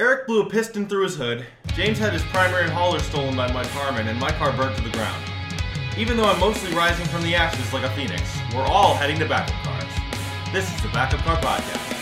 Eric blew a piston through his hood, James had his primary hauler stolen by Mike Harmon, and my car burnt to the ground. Even though I'm mostly rising from the ashes like a phoenix, we're all heading to backup cars. This is the Backup Car Podcast.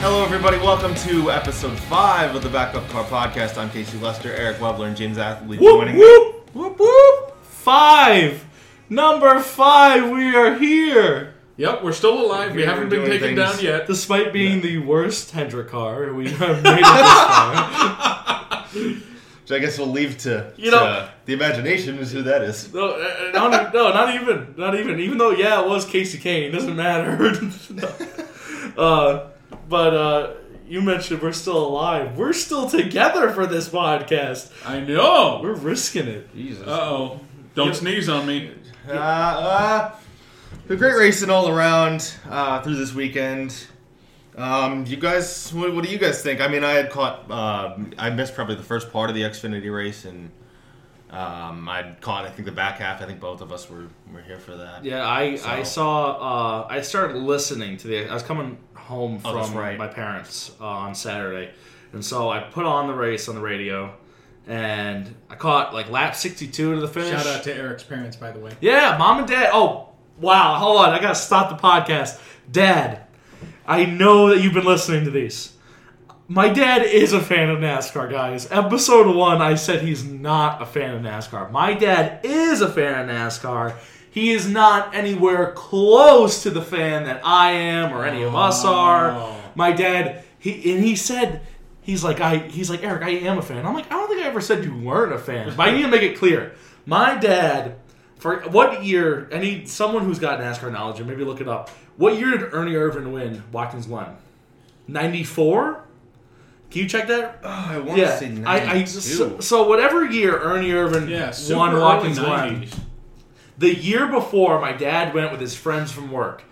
Hello, everybody. Welcome to episode five of the Backup Car Podcast. I'm Casey Lester, Eric Webler, and James Athley Whoop, joining whoop, whoop, whoop. Five. Number five, we are here. Yep, we're still alive. We We're haven't been taken things. down yet. Despite being the worst Hendrick car, we have made it this far. Which I guess we'll leave to, You know- the imagination as who that is. No, uh, no, no, no, not even, not even. Even though, yeah, it was Kasey Kahne, doesn't matter. No. uh, but uh, you mentioned we're still alive. We're still together for this podcast. I know. We're risking it. Jesus. Uh oh. Don't Yep. sneeze on me. Uh, uh, great racing all around uh, through this weekend. Um, you guys, what, what do you guys think? I mean, I had caught, um, I missed probably the first part of the Xfinity race, and um, I'd caught, I think, the back half. I think both of us were, were here for that. Yeah, I So- I saw. Uh, I started listening to the. I was coming home Oh, from right. my parents uh, on Saturday, and so I put on the race on the radio, and I caught like lap sixty-two to the finish. Shout out to Eric's parents, by the way. Yeah, mom and dad. Oh, wow. Hold on. I got to stop the podcast. Dad, I know that you've been listening to these. My dad is a fan of NASCAR, guys. Episode one, I said he's not a fan of NASCAR. My dad is a fan of NASCAR. He is not anywhere close to the fan that I am or any of us oh. are. Oh. My dad, he and he said, he's like, I, he's like, Eric, I am a fan. I'm like, I don't think I ever said you weren't a fan, but I need to make it clear. My dad, for what year? Any someone who's got NASCAR knowledge, or maybe look it up. What year did Ernie Irvan win Watkins Glen? Ninety four. Can you check that? Oh, I want yeah, to say I, I so, so whatever year Ernie Irvan Yeah, won Watkins Glen, the year before, my dad went with his friends from work,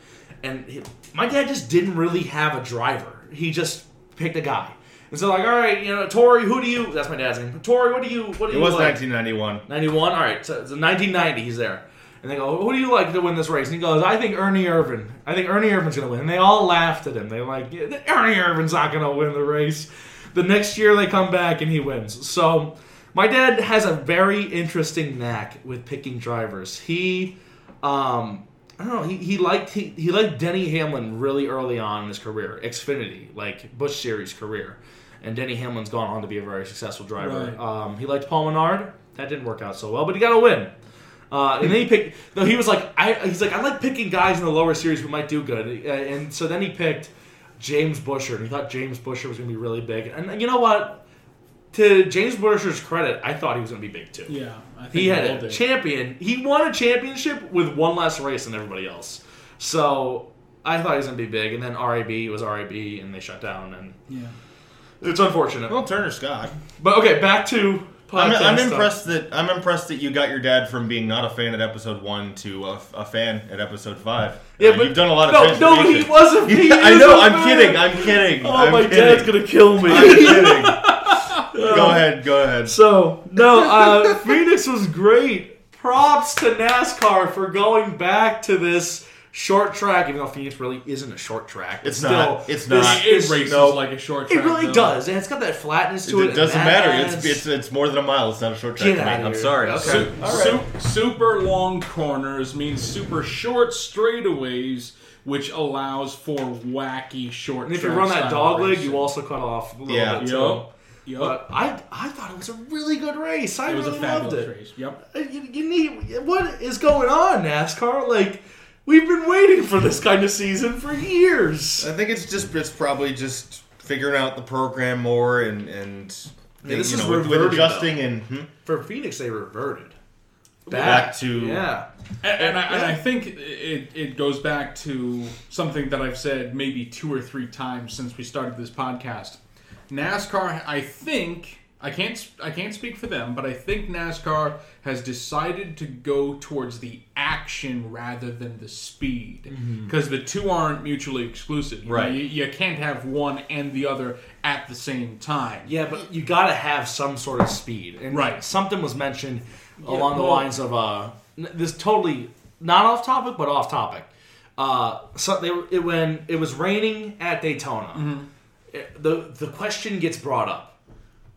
and he, my dad just didn't really have a driver. He just picked a guy, and so like, all right, you know, Tori, who do you? That's my dad's name. Tori, what do you? What do It you? was like? 1991. 91? All right, so, so 1990, he's there. And they go, who do you like to win this race? And he goes, I think Ernie Irvan. I think Ernie Irvan's going to win. And they all laughed at him. They're like, "Yeah, Ernie Irvan's not going to win the race. The next year they come back and he wins. So my dad has a very interesting knack with picking drivers. He, um, I don't know, he, he liked he, he liked Denny Hamlin really early on in his career, Xfinity, like Busch Series career. And Denny Hamlin's gone on to be a very successful driver. Right. Um, he liked Paul Menard. That didn't work out so well, but he got a win. Uh, and then he picked. No, he was like, I. He's like, I like picking guys in the lower series who might do good. Uh, and so then he picked James Buescher, and he thought James Buescher was going to be really big. And you know what? To James Buescher's credit, I thought he was going to be big too. Yeah, I think He had a did. champion. He won a championship with one less race than everybody else. So I thought he was going to be big. And then RAB was RAB, and they shut down. And Yeah. it's unfortunate. Well, Turner Scott. But okay, back to. I'm, I'm stuff. impressed that I'm impressed that you got your dad from being not a fan at episode one to a, a fan at episode five. Yeah, Uh, but you've done a lot of no, no, he wasn't. He I know. a I'm fan. kidding. I'm kidding. Oh, I'm my kidding. dad's gonna kill me. I'm kidding. go ahead. Go ahead. So no, uh, Phoenix was great. Props to NASCAR for going back to this short track, even though Phoenix really isn't a short track. It's still not. It's this- not. It this- races no. like a short track. It really though. does, and it's got that flatness to it. It and doesn't matter. It's, adds- it's it's more than a mile. It's not a short track. Get to me. outta I'm sorry. Okay. So- All Su- super long corners means super short straightaways, which allows for wacky short. and if you run that dog leg, you also cut off a little Yeah. bit too. Yup. Yup. But I, I thought it was a really good race. I it was really a loved fabulous it. race. Yep. Uh, You, you need what is going on, NASCAR? Like we've been waiting for this kind of season for years. I think it's just it's probably just figuring out the program more and and Yeah, this you is know, with, with reverting, adjusting and hmm? For Phoenix, they reverted Back to- yeah. And, and, I, and I think it, it goes back to something that I've said maybe two or three times since we started this podcast. NASCAR, I think I can't I can't speak for them, but I think NASCAR has decided to go towards the action rather than the speed because the two aren't mutually exclusive. You know, Right. you, you can't have one and the other at the same time. Yeah, but you got to have some sort of speed. And Right. something was mentioned along the well- lines of uh, this totally not off topic, but off topic. Uh, so they, it, when it was raining at Daytona, it- the the question gets brought up.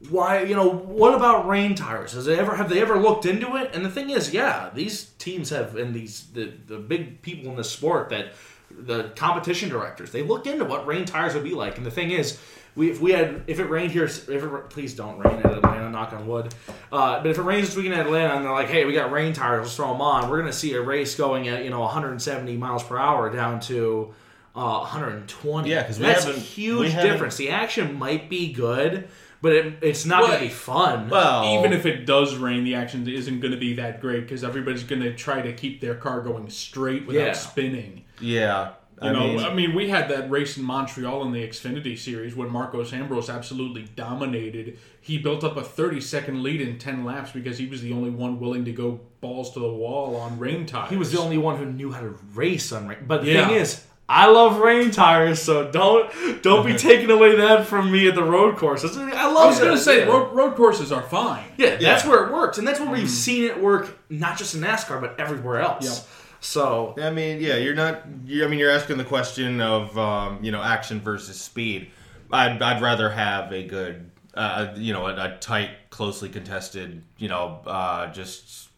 Why, you know, what about rain tires? Has they ever have they ever looked into it? And the thing is, yeah, these teams have, and these the the big people in the sport that the competition directors they look into what rain tires would be like. And the thing is, we if we had if it rained here, if it please don't rain at Atlanta, knock on wood. Uh, but if it rains this weekend at Atlanta, and they're like, hey, we got rain tires, let's throw them on. We're gonna see a race going at you know 170 miles per hour down to. Uh, 120. Yeah, because that's a haven't- huge haven't- difference. The action might be good, but it, it's not Well, going to be fun. Well, Even if it does rain, the action isn't going to be that great because everybody's going to try to keep their car going straight without Yeah. spinning. yeah, You I know, mean, I mean, we had that race in Montreal in the Xfinity Series when Marcos Ambrose absolutely dominated. He built up a 30 second lead in 10 laps because he was the only one willing to go balls to the wall on rain tires. he was the only one who knew how to race on rain. But the Yeah. thing is, I love rain tires, so don't don't be taking away that from me at the road courses. I love. I was going to say, yeah. road, road courses are fine. Yeah, that's where it works, and that's where we've seen it work, not just in NASCAR, but everywhere else. Yeah. So I mean, yeah, you're not. You, I mean, you're asking the question of um, you know action versus speed. I'd, I'd rather have a good, uh, you know, a, a tight, closely contested, you know, uh, just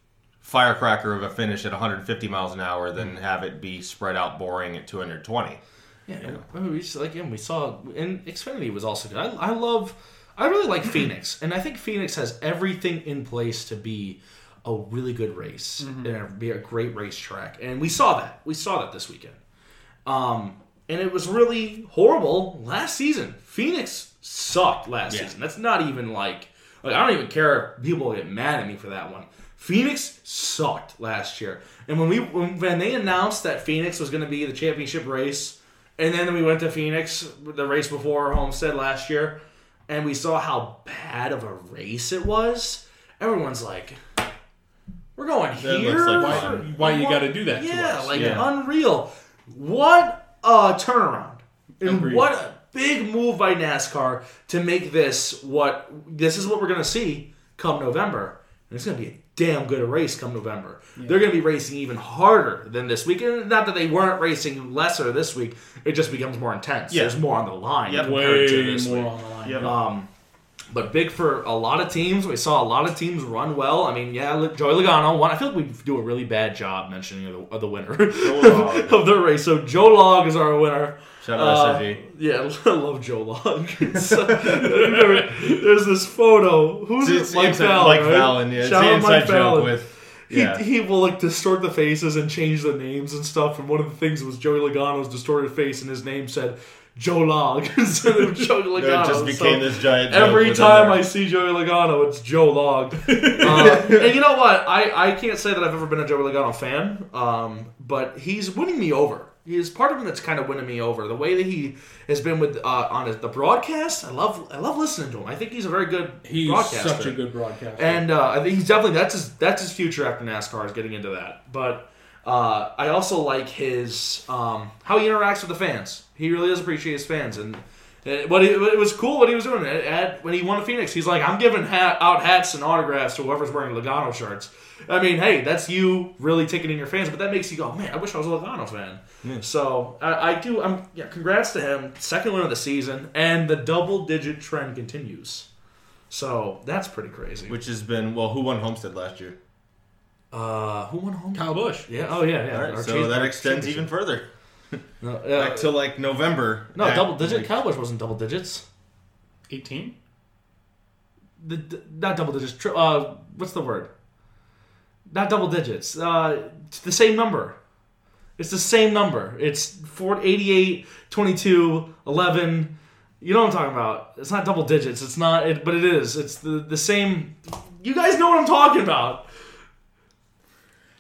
firecracker of a finish at 150 miles an hour than have it be spread out boring at 220. Yeah, I mean, we just, like and we saw and Xfinity was also good. I, I love, I really like Phoenix, and I think Phoenix has everything in place to be a really good race and a- be a great racetrack. And we saw that. We saw that this weekend. Um, and it was really horrible last season. Phoenix sucked last Yeah. season. That's not even like like I don't even care if people get mad at me for that one. Phoenix sucked last year. And when we when, when they announced that Phoenix was going to be the championship race, and then we went to Phoenix, the race before Homestead last year, and we saw how bad of a race it was. Everyone's like, "We're going That here." looks like Why, fun. why you got to do that to Yeah, us? like Yeah. unreal. What a turnaround. And Agreed. what a big move by NASCAR to make this what this is what we're gonna see come November. And it's gonna be a damn good a race come November. They're gonna be racing even harder than this week. And not that they weren't racing lesser this week, it just becomes more intense. Yeah. There's more on the line Yep. compared to Way this more week. on the line. Yep. Um, but big for a lot of teams. We saw a lot of teams run well. I mean, yeah, Joey Logano won. I feel like we do a really bad job mentioning the, the winner of the race. So Joe Log is our winner. Shout out Uh, SRG. yeah, I love Joe Log. So, there's this photo. Who's It's, it? Mike it's Fallon. Mike right? Fallon, yeah. It's Shout the out Mike Fallon. with. He, Yeah. he will like distort the faces and change the names and stuff. And one of the things was Joey Logano's distorted face, and his name said Joe Log instead of Joey Logano. it just became So this giant. joke Every time. I see Joey Logano, it's Joe Log. uh, and you know what? I, I can't say that I've ever been a Joey Logano fan, um, but he's winning me over. He's part of him that's kind of winning me over. The way that he has been with uh, on his, the broadcast, I love I love listening to him. I think he's a very good He's broadcaster. such a good broadcaster. And uh, I think he's definitely that's his that's his future after NASCAR is getting into that. But uh, I also like his um, how he interacts with the fans. He really does appreciate his fans, and uh, what he, it was cool what he was doing at, at- when he won a Phoenix. He's like, I'm giving hat, out hats and autographs to whoever's wearing Logano shirts. I mean, hey, that's you really taking in your fans, but that makes you go, man, I wish I was a Logano fan. So I, I do. I'm yeah. Congrats to him, second win of the season, and the double digit trend continues. So that's pretty crazy. Which has been well, who won Homestead last year? Uh, who won home? Kyle Busch. Yeah. Oh yeah. Yeah. All right, so chase- that extends even further No, uh, back to like November. no at, double digit. like- Cowboys wasn't double digits. 18? The, the- not double digits. Tri- uh, what's the word? Not double digits. Uh, it's the same number. It's the same number. It's 4, 88, 22, 11. You know what I'm talking about. It's not double digits. It's not, it, but it is. It's the, the same. You guys know what I'm talking about.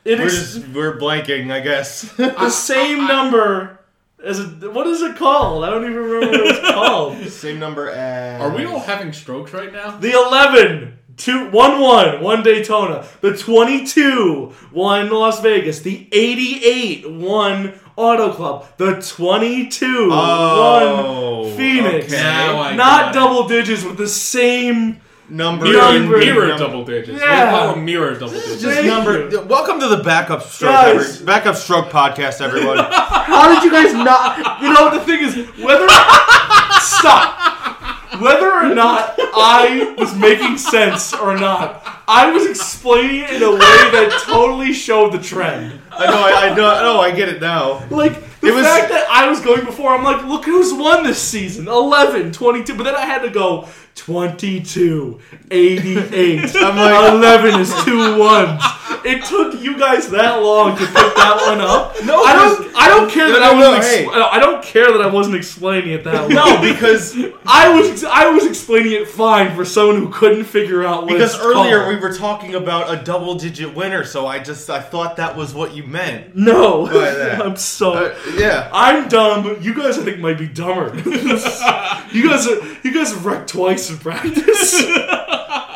It We're is just we're blanking, I guess. the same number as a, what is it called? I don't even remember what it's called. Same number as. Are we all having strokes right now? The 11, two, 1 1, 1 Daytona. The 22, 1 Las Vegas. The 88, 1 Auto Club. The 22, Oh, 1 Phoenix. okay. Now I Not got it. double digits with the same number. Mirror, Number- mirror num- double digits. Yeah. We call them mirror double digits. Just Thank number. you. Welcome to the backup stroke. Guys. Every, backup stroke podcast, everyone. How did you guys not? You know the thing is whether stop. Whether or not I was making sense or not, I was explaining it in a way that totally showed the trend. I know. I, I know. No, I get it now. Like the It was- fact that I was going before, I'm like, look who's won this season 11, 22. But then I had to go 22, 88. I'm like- 11 is two ones. It took you guys that long to pick that one up. No, I don't. I don't care No, that no, I wasn't. no, ex- hey. I don't care that I wasn't explaining it that well. No, because I was. I was explaining it fine for someone who couldn't figure out what because earlier called. we were talking about a double digit winner, so I just I thought that was what you meant. no. That. I'm so. Uh, yeah. I'm dumb. You guys, I think, might be dumber. you guys, are, you guys have wrecked twice in practice.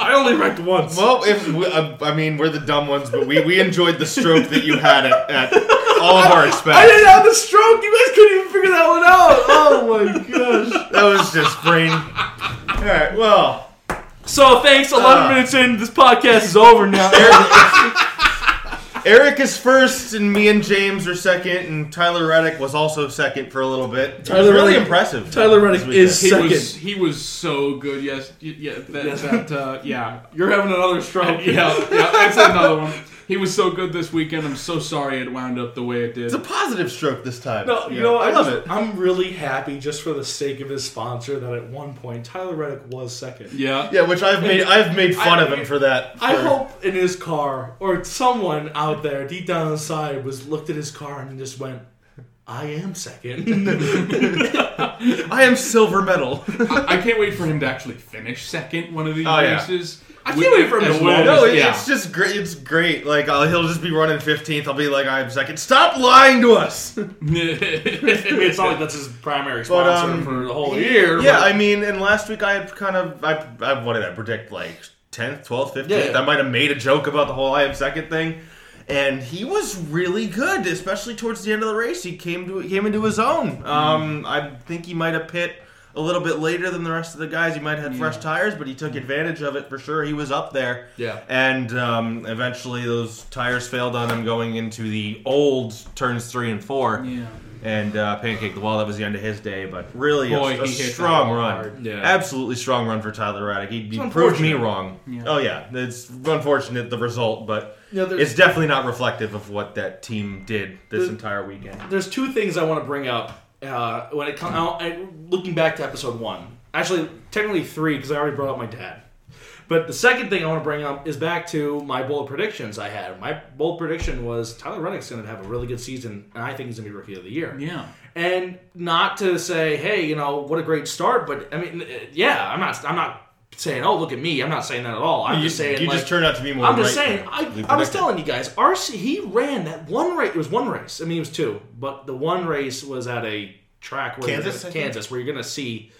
I only wrecked once. Well, if we, uh, I mean we're the dumb ones, but we, we enjoyed the stroke that you had at, at all of our expense. I didn't have the stroke. You guys couldn't even figure that one out. Oh my gosh. That was just brain. All right. Well, So thanks. 11 Uh. minutes in, this podcast is over now. Eric is first, and me and James are second, and Tyler Reddick was also second for a little bit. It was Tyler really Reddick- impressive. Tyler Reddick is He second. was he was so good. Yes, y- yeah, that, Yes. that uh, yeah, You're having another stroke. yeah, yeah. That's another one. He was so good this weekend. I'm so sorry it wound up the way it did. It's a positive stroke this time. No, you Yeah. know, I, I, love just- it. I'm really happy just for the sake of his sponsor that at one point Tyler Reddick was second. yeah, Yeah, which I've made I've made fun I- of him for that. I hope in his car or someone out there deep down inside was looked at his car and just went, "I am second. I am silver medal. I, I can't wait for him to actually finish second one of these Oh, yeah. Races. I can't wait for him to win. no, as- it- yeah. it's just great. It's great. Like uh, he'll just be running 15th. I'll be like, I'm second. Stop lying to us. I mean, it's not like that's his primary But, sponsor um, for the whole year. Yeah, but- I mean, and last week I had kind of I, I what did I predict like 10th, 12th, 15th. I might have made a joke about the whole I am second thing. And he was really good, especially towards the end of the race. He came to came into his own. Mm-hmm. Um, I think he might have pit a little bit later than the rest of the guys. He might have had fresh tires, but he took advantage of it for sure. He was up there. Yeah. And um, eventually those tires failed on him going into the old turns three and four. yeah. And uh, pancake the wall. That was the end of his day, but really a, Boy, a he hit that strong run. hard. Yeah. Absolutely strong run for Tyler Reddick. He, he proved me unfortunate. wrong. Yeah. Oh yeah, it's unfortunate the result, but Yeah, there's- it's definitely not reflective of what that team did this entire weekend. there's two things I want to bring up uh, when it comes out. Looking back to episode one, actually, technically three because I already brought up my dad. But the second thing I want to bring up is back to my bold predictions I had. My bold prediction was Tyler Reddick's going to have a really good season, and I think he's going to be rookie of the year. Yeah. And not to say, hey, you know, what a great start, but I mean, yeah, I'm not, I'm not saying, oh, look at me. I'm not saying that at all. I'm you just saying, you like, just turned out to be more. I'm just right saying. I, I was telling you guys, RC he ran that one race. It was one race. I mean, it was two, but the one race was at a track where Kansas, gonna. Kansas, where you're going to see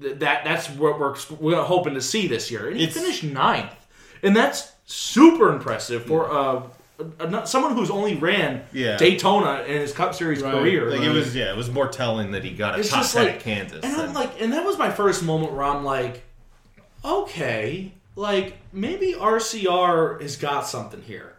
th- that. That's what we're we're hoping to see this year. And he It's- finished ninth, and that's super impressive for uh, a, a, someone who's only ran Yeah. Daytona in his Cup Series Right. career. Like it was, yeah, it was more telling that he got a It's top ten like- at Kansas. And than- I'm like, and that was my first moment where I'm like, okay, like maybe RCR has got something here.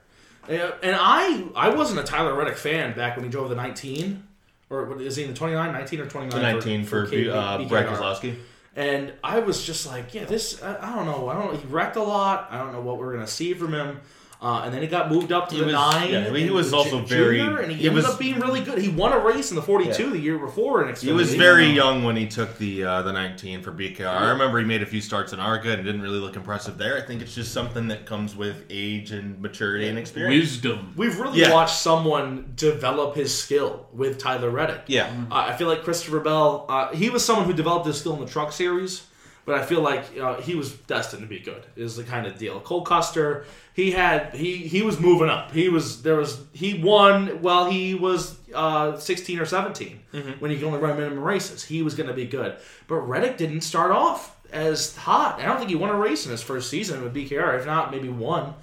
And and I I wasn't a Tyler Reddick fan back when he drove the 19, or what is he in the 29, 19 or 29? the 19 for, K- uh, BKR. Brad Keselowski. And I was just like, yeah, this I, I don't know, I don't know. He wrecked a lot. I don't know what we're gonna see from him. Uh, and then he got moved up to He the was- nine. yeah, he was ju- also junior, very- and he, he ended was- up being really good. He won a race in the 42 Yeah. the year before in Xfinity. He was very young when he took the uh, the 19 for BKR. I remember he made a few starts in ARCA and didn't really look impressive there. I think it's just something that comes with age and maturity and experience. Wisdom. We've really Yeah. watched someone develop his skill with Tyler Reddick. Yeah. Uh, I feel like Christopher Bell, uh, he was someone who developed his skill in the truck series, but I feel like uh, he was destined to be good. Is the kind of deal. Cole Custer, he had he he was moving up. He was there was he won while he was uh, 16 or 17 when he could only run minimum races. He was going to be good, but Reddick didn't start off as hot. I don't think he won a race in his first season with BKR. If not, maybe one.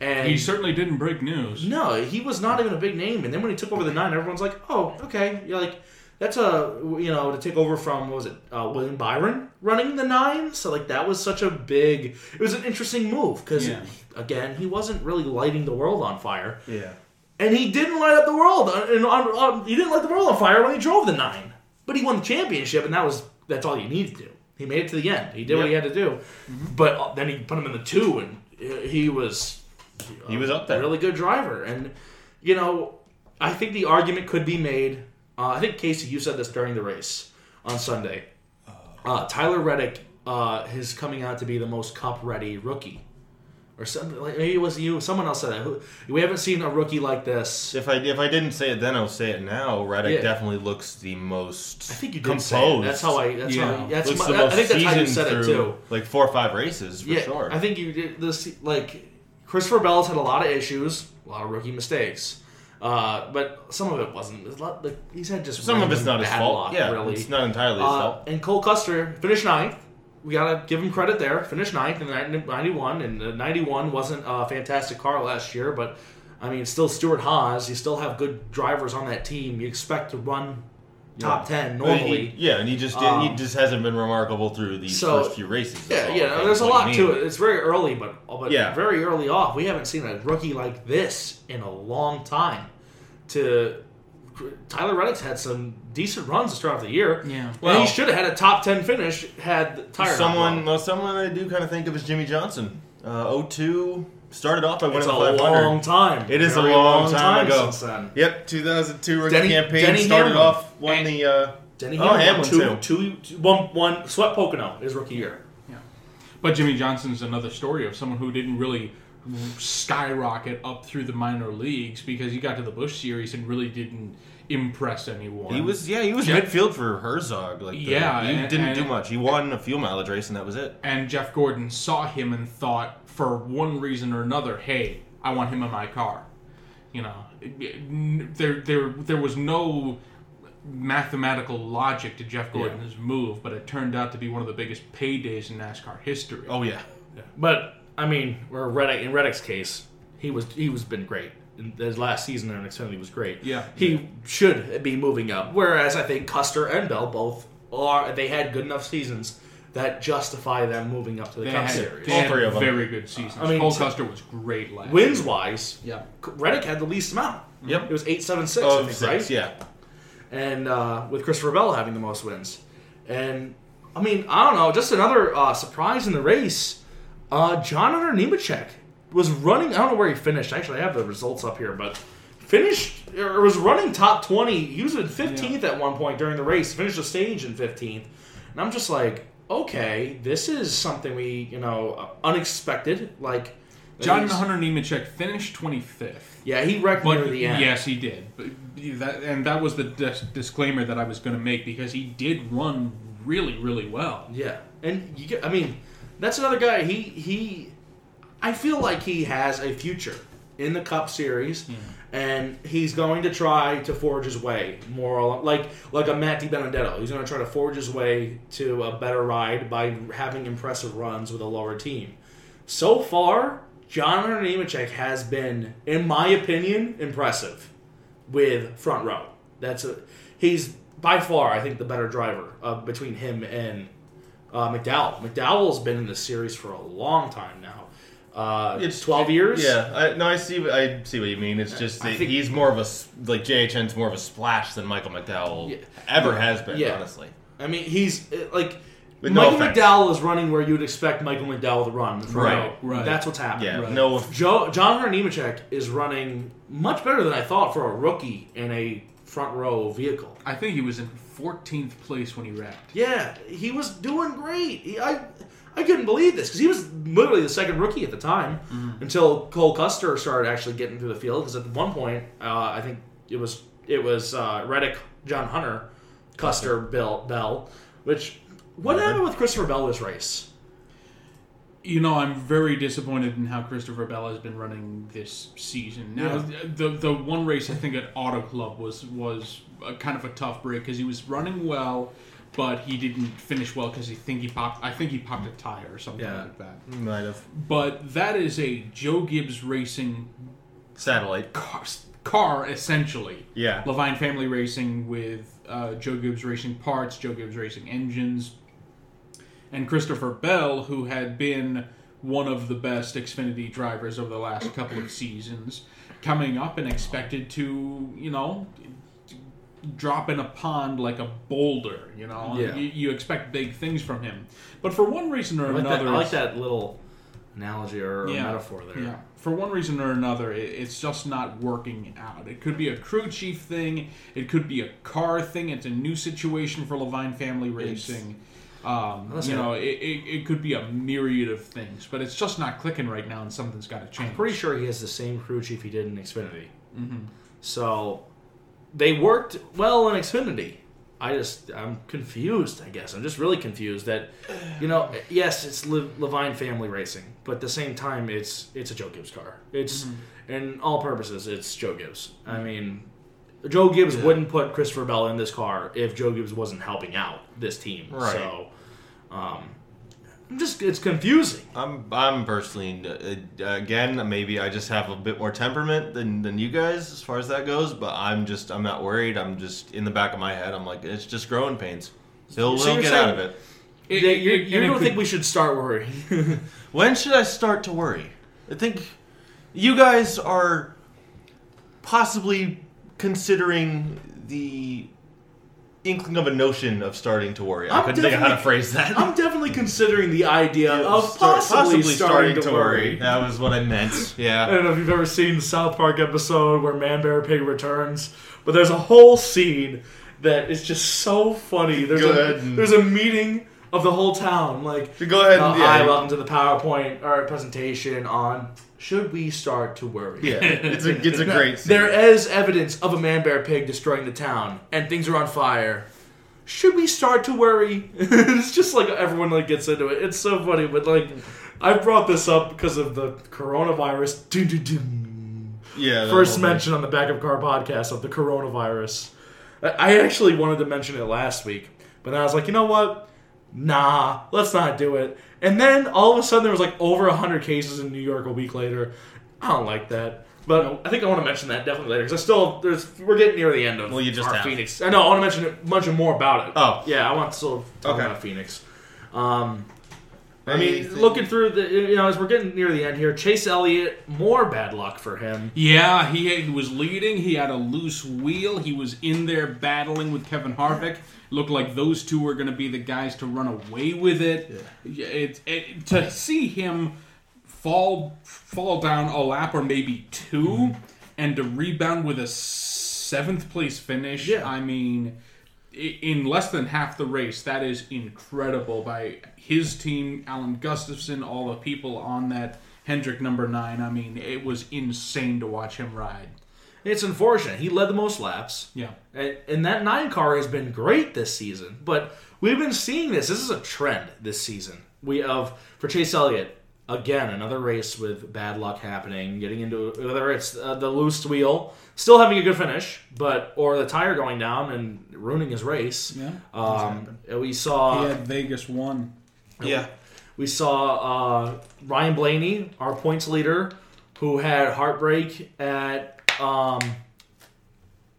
And He certainly didn't break news. no, he was not even a big name. And then when he took over the nine, everyone's like, "Oh, okay." You're like, that's a you know to take over from what was it uh, William Byron running the nine. So like that was such a big. It was an interesting move because Yeah. again he wasn't really lighting the world on fire, Yeah. and he didn't light up the world. uh, And on, on, he didn't light the world on fire when he drove the nine, but he won the championship, and that was that's all you needed to do. He made it to the end. He did what he had to do, but uh, then he put him in the two, and uh, he was He was up there. really good driver. And you know, I think the argument could be made. Uh, I think Casey, you said this during the race on Sunday. Uh, Tyler Reddick uh, is coming out to be the most cup ready rookie, or something. Like maybe it was you. Someone else said that. We haven't seen a rookie like this. If I if I didn't say it then, I'll say it now. Reddick Yeah. definitely looks the most. I think you did composed. say it. That's how I. That's Yeah. how. That's looks my, the most I think that's how you said it through, too. Like four or five races for yeah, sure. I think you did this. Like Christopher Bell's had a lot of issues, a lot of rookie mistakes. Uh, but some of it wasn't. It's a lot, like, he's had just Some of it's not his fault. luck, yeah, really. it's not entirely his Uh, fault. and Cole Custer finished ninth. We gotta give him credit there. Finished ninth in the 91, and the 91 wasn't a fantastic car last year, but I mean, still Stewart Haas. You still have good drivers on that team. You expect to run top 10 But he- normally. yeah, and he just he Um, just hasn't been remarkable through these so- first few races. Yeah, yeah. There's a lot to it. It's very early, but but Yeah. very early off. We haven't seen a rookie like this in a long time. To Tyler Reddick's had some decent runs to start off the year. Yeah. Well, he should have had a top ten finish had the tire. Someone, well, someone I do kind of think of as Jimmie Johnson. Uh, 02 started off by It's winning a the 500. long time. It is a Very long time ago. since then. Yep, 2002 rookie Denny- campaign Denny started Hamlin. off won And- the. Uh, Denny Oh, Hamlin, Hamlin, two, too. two, two, one, one, swept Pocono his rookie year. Yeah, but Jimmie Johnson's another story of someone who didn't really skyrocket up through the minor leagues because he got to the Busch series and really didn't impress anyone. he was yeah he was Yeah. midfield for Herzog. Like the- Yeah, he and- didn't and- do much. He won a fuel mileage race and that was it. and Jeff Gordon saw him and thought, for one reason or another, hey, I want him in my car. You know, there there there was no mathematical logic to Jeff Gordon's move, but it turned out to be one of the biggest paydays in NASCAR history. Oh yeah, But I mean, where Reddick in Reddick's case, he was he was been great. In his last season in Xfinity was great. Yeah. he should be moving up. Whereas I think Custer and Bell both are. They had good enough seasons that justify them moving up to the They Cup had, Series. they All had three of them. very good seasons. I mean, Cole Custer was great last Wins year. wise, Yeah. Reddick had the least amount. Yep. It was eight seven six. I oh think, six, right? yeah. and uh, with Christopher Bell having the most wins. And I mean, I don't know, just another uh, surprise in the race. Uh, John Hunter Nemechek was running. I don't know where he finished. Actually, I have the results up here, but finished or was running top twenty. He was in fifteenth at one point during the race. Finished the stage in fifteenth, and I'm just like, okay, this is something we you know unexpected. Like John Hunter Nemechek finished 25th. Yeah, he wrecked But near the end. yes, he did. But that, and that was the dis- disclaimer that I was going to make because he did run really, really well. Yeah, and you get, I mean, that's another guy. He he, I feel like he has a future in the Cup Series, and he's going to try to forge his way more along, like like a Matt DiBenedetto. He's going to try to forge his way to a better ride by having impressive runs with a lower team. So far, John Nemechek has been, in my opinion, impressive with front row. That's a he's by far, I think, the better driver uh, between him and uh, McDowell. McDowell's been in this series for a long time now. Uh, it's twelve years. Yeah, I, no, I see. I see what you mean. It's just I that think- he's more of a s- like JHN's more of a splash than Michael McDowell Yeah. ever has been. Yeah. Honestly, I mean, he's uh, like With Michael offense. McDowell is running where you'd expect Michael McDowell to run. in Right, row. right. That's what's happening. yeah. Right. No, Joe, John Hunter Nemechek is running much better than I thought for a rookie in a front row vehicle. I think he was in 14th place when he wrecked. Yeah, he was doing great. He, I I couldn't believe this because he was literally the second rookie at the time until Cole Custer started actually getting through the field. Because at one point, uh, I think it was it was uh, Reddick, John Hunter, Custer, Bill Bell. Which what happened with Christopher Bell this race? You know, I'm very disappointed in how Christopher Bell has been running this season. Now, the the one race I think at Auto Club was was a, kind of a tough break because he was running well, but he didn't finish well because he think he popped. I think he popped a tire or something Yeah. like that. might have But that is a Joe Gibbs Racing satellite. car, car essentially. Yeah, Leavine Family Racing with uh, Joe Gibbs Racing parts, Joe Gibbs Racing engines, and Christopher Bell, who had been one of the best Xfinity drivers over the last couple of seasons, coming up and expected to, you know, drop in a pond like a boulder. You know, Yeah. you, you expect big things from him, but for one reason or I like, that, another, I like that little analogy or Yeah. metaphor there. Yeah. For one reason or another, it, it's just not working out. It could be a crew chief thing. It could be a car thing. It's a new situation for Leavine Family Racing. Um, you know, it, it, it could be a myriad of things, but it's just not clicking right now, and something's got to change. I'm Pretty sure he has the same crew chief he did in Xfinity. So they worked well in Xfinity. I just I'm confused. I guess I'm just really confused that you know yes it's Le- Leavine Family Racing, but at the same time it's it's a Joe Gibbs car. It's in all purposes it's Joe Gibbs. I mean. Joe Gibbs wouldn't put Christopher Bell in this car if Joe Gibbs wasn't helping out this team. Right. So, um, I'm just it's confusing. I'm I'm personally uh, again maybe I just have a bit more temperament than than you guys as far as that goes, but I'm just I'm not worried. I'm just in the back of my head. I'm like it's just growing pains. He'll, So he'll get saying- out of it. It- You- it- you, you don't could- think we should start worrying? When should I start to worry? I think you guys are possibly considering the inkling of a notion of starting to worry. I I'm couldn't think of how to definitely- phrase that. I'm definitely considering the idea of Start- possibly, starting, to worry. That was what I meant. Yeah. I Yeah. don't know if you've ever seen the South Park episode where Man Bear Pig returns, but there's a whole scene that is just so funny. There's Good. a there's a meeting of the whole town, like Go ahead uh, and yeah. hi, welcome to the PowerPoint or presentation on should we start to worry? yeah, it's a it's a great. Scene. There is evidence of a man bear pig destroying the town, and things are on fire. Should we start to worry? it's just like everyone like gets into it. It's so funny, but like I brought this up because of the coronavirus. Dun, dun, dun. yeah. First whole thing. mention on the back of car podcast of the coronavirus. I- I actually wanted to mention it last week, but then I was like, you know what? Nah, let's not do it. And then all of a sudden there was like over hundred cases in New York a week later. I don't like that. But I think I want to mention that definitely later because I still there's we're getting near the end of Well, you just our have. Phoenix. I know I want to mention it, mention more about it. Oh. yeah, I want to still talk Okay. about Phoenix. Um, I mean, looking through the you know as we're getting near the end here, Chase Elliott more bad luck for him. Yeah, he, he was leading. He had a loose wheel. He was in there battling with Kevin Harvick. Looked like those two were going to be the guys to run away with it. Yeah. It, it, to see him fall fall down a lap or maybe 2 Mm-hmm. and to rebound with a seventh place finish. Yeah. I mean, in less than half the race, that is incredible by his team, Alan Gustafson, all the people on that Hendrick number nine. I mean, it was insane to watch him ride. It's unfortunate. He led the most laps. Yeah. And, and that nine car has been great this season. But we've been seeing this. This is a trend this season. We of for Chase Elliott again another race with bad luck happening, getting into whether it's uh, the loose wheel, still having a good finish, but or the tire going down and ruining his race. Yeah, Um, we saw he had Vegas one. yeah. we saw uh, Ryan Blaney, our points leader, who had heartbreak at um,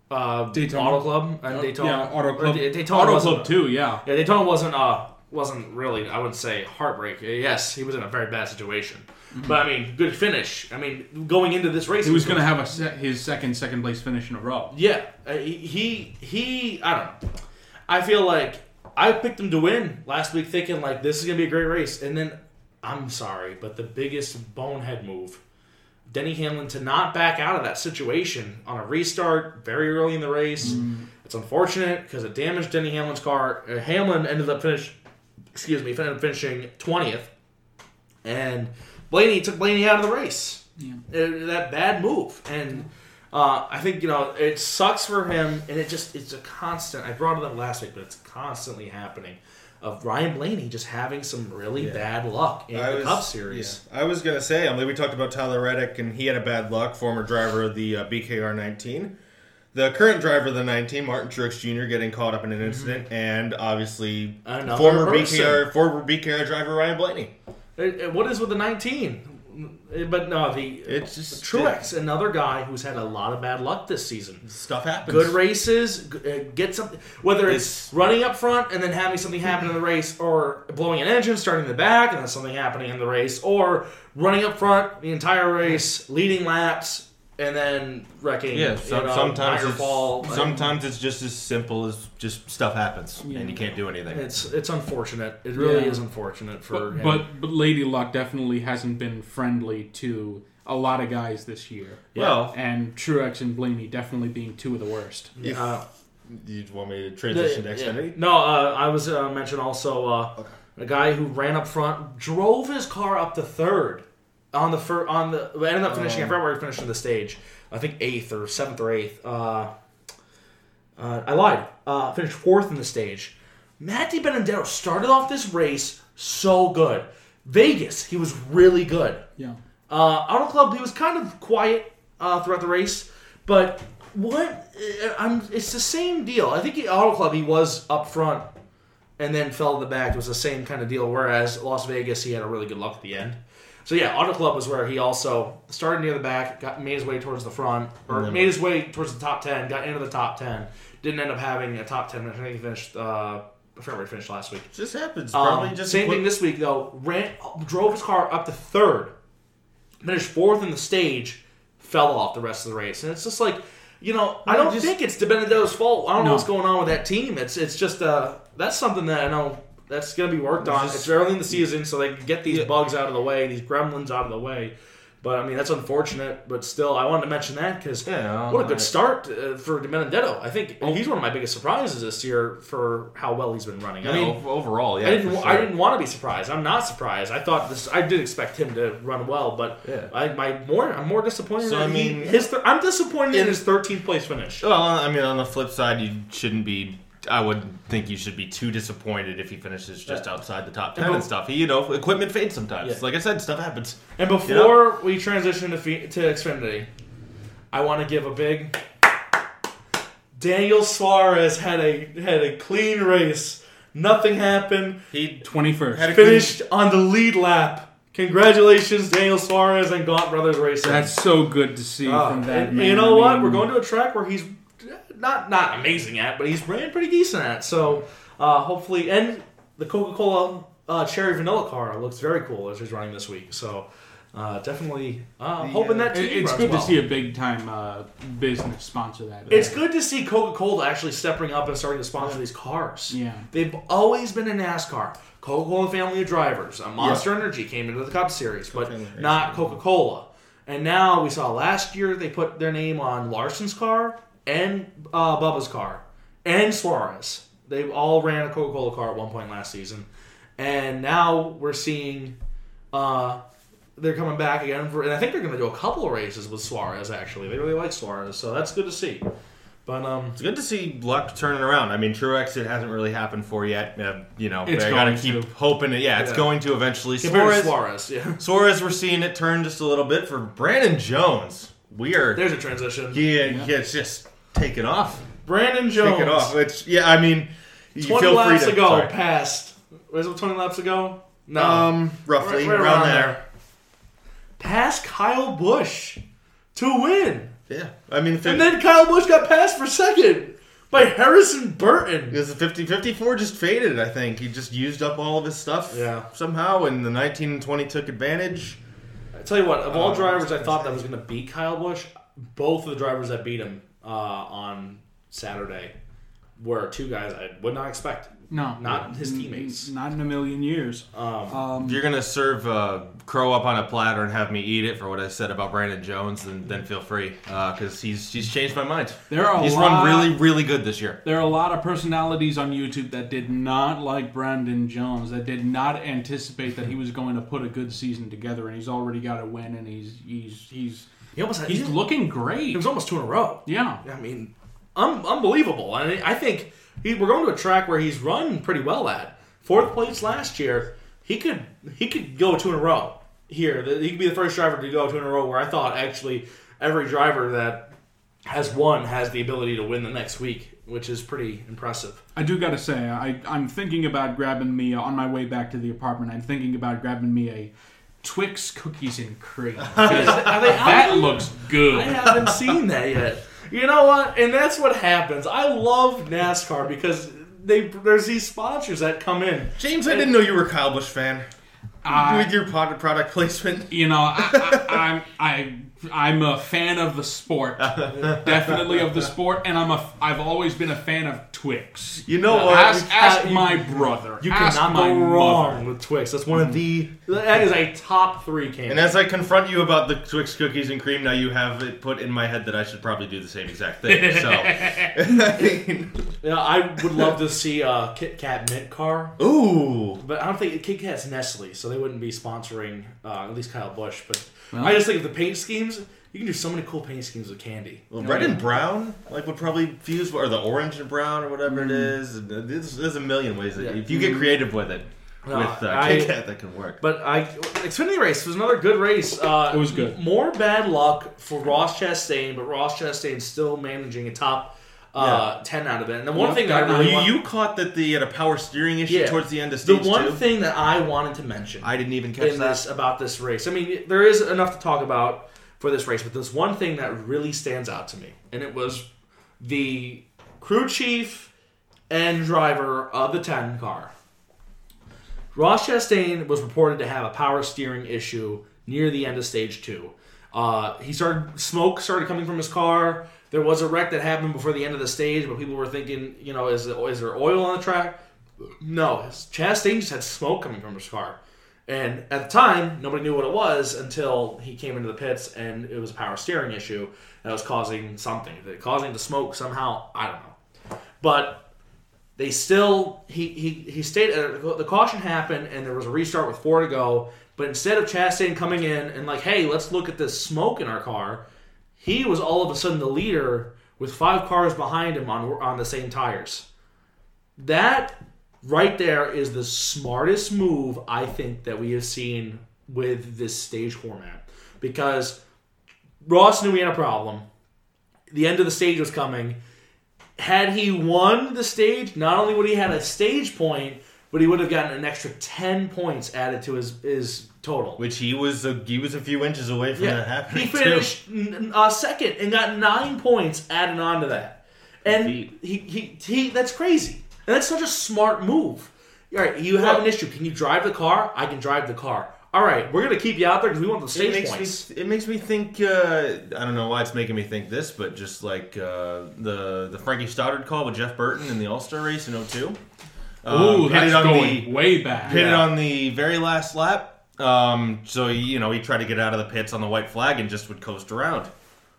uh, Daytona. Auto Club and Daytona. Yeah, Auto Club. Da- Daytona Auto wasn't- Club too. Yeah. Yeah, Daytona wasn't uh wasn't really I wouldn't say heartbreak. Yes, he was in a very bad situation, but I mean good finish. I mean going into this race He was going to have a se- his second second place finish in a row. yeah, uh, he, he. I don't know. I feel like I picked him to win last week, thinking like this is gonna be a great race, and then I'm sorry, but the biggest bonehead move, Denny Hamlin to not back out of that situation on a restart very early in the race. It's unfortunate because it damaged Denny Hamlin's car. Uh, Hamlin ended up finish, excuse me, ended up finishing twentieth, and Blaney took Blaney out of the race. Yeah. Uh, that bad move, and uh, I think you know it sucks for him, and it just it's a constant. I brought it up last week, but it's constantly happening. Of Ryan Blaney just having some really Yeah. bad luck in I the was- Cup Series. yeah. I was gonna say, I mean, we talked about Tyler Reddick, and he had a bad luck. Former driver of the uh, BKR 19. The current driver of the 19, Martin Truex Jr., getting caught up in an incident, and obviously Another former person. BKR former BKR driver Ryan Blaney. Uh, uh, What is with the 19? but no, the It's just Truex, another guy who's had a lot of bad luck this season. Stuff happens. Good races, uh, get something. Whether it's, It's- running up front and then having something happen in the race, or blowing an engine, starting the back, and then something happening in the race, or running up front the entire race, leading laps, and then wrecking. Yeah, you know, sometimes Niagara it's, Fall. sometimes it's just as simple as just stuff happens and you can't do anything. It's it's unfortunate. It really Yeah. is unfortunate for him. But, but but Lady Luck definitely hasn't been friendly to a lot of guys this year. Well, And Truex and Blaney definitely being two of the worst. if Uh, you want me to transition to Yeah. Xfinity? No, uh, I was uh, mentioned also uh, a guy who ran up front, drove his car up to third on the fir- on the I ended up finishing. I forgot where he finished in the stage. I think eighth or seventh or eighth. Uh, uh, I lied. Uh, finished fourth in the stage. Matt Benedetto started off this race so good. Vegas, he was really good. Yeah. Uh, Auto Club, he was kind of quiet uh, throughout the race, but what? uh, I'm. It's the same deal. I think at Auto Club he was up front and then fell to the back. It was the same kind of deal. Whereas Las Vegas, he had a really good luck at the end. So yeah, Auto Club was where he also started near the back, got made his way towards the front, or then- made his way towards the top ten, got into the top ten. Didn't end up having a top ten. I think he finished. Uh, I forgot where he finished last week. Just happens. Um, Probably just same quick- thing this week though. Ran, drove his car up to third, finished fourth in the stage, fell off the rest of the race, and it's just like, you know, I don't just- think it's DiBenedetto's fault. I don't know what's going on with that team. It's it's just uh that's something that I know that's going to be worked on. Just- It's early in the season, so they can get these Yeah. bugs out of the way, these gremlins out of the way. But I mean, that's unfortunate. But still, I wanted to mention that because Yeah, what a good start uh, for DiBenedetto. I think he's one of my biggest surprises this year for how well he's been running. Yeah, I mean, overall, yeah. I didn't. I sure. didn't want to be surprised. I'm not surprised. I thought this. I did expect him to run well, but Yeah. I my more. I'm more disappointed. So, I he- mean- his. Th- I'm disappointed in In- his 13th place finish. Well, I mean, on the flip side, you shouldn't be. I wouldn't think you should be too disappointed if he finishes just Yeah. outside the top ten And and stuff. He, you know, equipment fades sometimes. Yeah. Like I said, stuff happens. And before we transition to fe- to Xfinity, I want to give a big. Daniel Suarez had a had a clean race. Nothing happened. He 21st. had a Finished on the lead lap. Congratulations, Daniel Suarez and Gaunt Brothers Racing. That's so good to see Uh, from that and man. You know I what? We're going to a track where he's not not amazing at, but he's ran pretty decent at. So uh, hopefully, and the Coca Cola uh, cherry vanilla car looks very cool as he's running this week. So uh, definitely uh, hoping that It- team it's good well. to see a big time uh, business sponsor that. It's good to see Coca Cola actually stepping up and starting to sponsor these cars. Yeah. They've always been in NASCAR. Coca Cola family of drivers. Uh, Monster Energy came into the Cup Series, but not Coca Cola. And now we saw last year they put their name on Larson's car and uh, Bubba's car and Suarez. They all ran a Coca Cola car at one point last season. And now we're seeing uh, they're coming back again for, and I think they're going to do a couple of races with Suarez. Actually, they really like Suarez, so that's good to see. But um, It's good to see luck turning around. I mean, Truex it hasn't really happened for yet. Uh, you know, It's I gotta keep to. hoping it. Yeah, it's Yeah. going to eventually. Suarez, Suarez, yeah. Suarez, we're seeing it turn just a little bit for Brandon Jones. We are. There's a transition. Yeah. he it's just taken off. Brandon Jones. Take it off. Yeah, I mean, you 20 feel free laps to ago, sorry. passed. Was it 20 laps ago? No. Um, roughly Right- right around, there. Passed Kyle Busch to win. Yeah, I mean, And then Kyle Busch got passed for second by Harrison Burton. Because the 50 54 just faded, I think. He just used up all of his stuff Yeah. somehow, and the 19 and 20 took advantage. I tell you what, of all Oh, drivers I thought that was going to beat Kyle Busch, both of the drivers that beat him uh, on Saturday were two guys I would not expect. No, Not his N- teammates. Not in a million years. Um, Um, If you're going to serve uh, crow up on a platter and have me eat it for what I said about Brandon Jones, then, then feel free. Because he's, he's changed my mind. there are He's lot, run really, really good this year. There are a lot of personalities on YouTube that did not like Brandon Jones, that did not anticipate that he was going to put a good season together, and he's already got a win, and he's he's he's he almost had, he's he, looking he great. was almost two in a row. Yeah, I mean, un- unbelievable. I mean, I think he, we're going to a track where he's run pretty well at fourth place last year. He could he could go two in a row here. He could be the first driver to go two in a row. Where I thought actually every driver that has won has the ability to win the next week, which is pretty impressive. I do got to say, I I'm thinking about grabbing me on my way back to the apartment. I'm thinking about grabbing me a Twix cookies and cream. They that out? looks good. I haven't seen that yet. You know what? And that's what happens. I love NASCAR because they there's these sponsors that come in. James, I didn't know you were a Kyle Busch fan. I- With your product product placement. you know, I, I, I'm I I'm a fan of the sport, definitely of the sport, and I'm a I've always been a fan of Twix. You know Yeah, what? Ask, ask you- my brother. You ask cannot my go mother. wrong with Twix. That's one of the that is a top three candy. And as I confront you about the Twix cookies and cream, now you have it put in my head that I should probably do the same exact thing. So, I yeah, I would love to see a Kit Kat mint car. ooh, But I don't think Kit Kat's Nestle, so they wouldn't be sponsoring uh, at least Kyle Busch. But I just think of the paint schemes. You can do so many cool paint schemes with candy. well, You red and brown like would probably fuse, or the orange and brown, or whatever it is. There's, there's a million ways that Yeah. if you get creative with it, No, with uh, I- Kit Kat, that can work. But I Xfinity race was another good race. Uh, It was good. More bad luck for Ross Chastain, but Ross Chastain still managing a top uh, ten out of it. And the one Yep, thing that I really you, want, you caught that the had a power steering issue Yeah. towards the end of the stage one two. thing that I wanted to mention I didn't even catch in that. this about this race. I mean, there is enough to talk about for this race, but there's one thing that really stands out to me, and it was the crew chief and driver of the 10 car. Ross Chastain was reported to have a power steering issue near the end of stage two. Uh, he started smoke started coming from his car. There was a wreck that happened before the end of the stage, but people were thinking, you know, is, is there oil on the track? No, Chastain just had smoke coming from his car. And at the time, nobody knew what it was until he came into the pits and it was a power steering issue that was causing something. Causing the smoke somehow, I don't know. But they still he he he stayed uh, the caution happened and there was a restart with four to go. But instead of Chastain coming in and like, hey, let's look at this smoke in our car, he was all of a sudden the leader with five cars behind him on on the same tires. That right there is the smartest move I think that we have seen with this stage format because Ross knew he had a problem. The end of the stage was coming. Had he won the stage, not only would he had a stage point, but he would have gotten an extra ten points added to his his total. Which he was a, he was a few inches away from that happening he too. finished n- uh, second and got nine points added on to that. And Defeat. he, he, he, that's crazy. And that's such a smart move. All right, you have Well- an issue. Can you drive the car? I can drive the car. All right, we're gonna keep you out there because we want the It stage makes points. me. It makes me think. Uh, I don't know why it's making me think this, but just like uh, the the Frankie Stoddard call with Jeff Burton in the All Star race in 02. Um, Ooh, hit that's it on going the way back. hit it on the very last lap. Um, so you know he tried to get out of the pits on the white flag and just would coast around.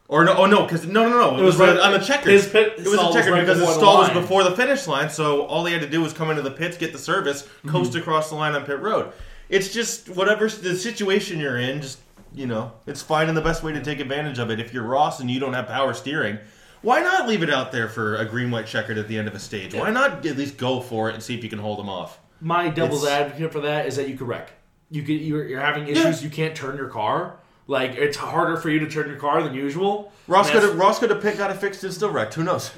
Or no, oh no, because no, no, no, it, was was, right- on the checkers. his pit it was a was checker right because his before the stall was before the finish line. So all he had to do was come into the pits, get the service, coast Mm-hmm. across the line on pit road. It's just whatever the situation you're in, just you know, it's finding the best way to take advantage of it. If you're Ross and you don't have power steering, why not leave it out there for a green white checkered at the end of a stage? Why not at least go for it and see if you can hold them off? My devil's It's- advocate for that is that you could wreck. You could you're, you're having issues. You can't turn your car. Like it's harder for you to turn your car than usual. Ross could have Ross could have picked got it fixed and still wrecked. Who knows?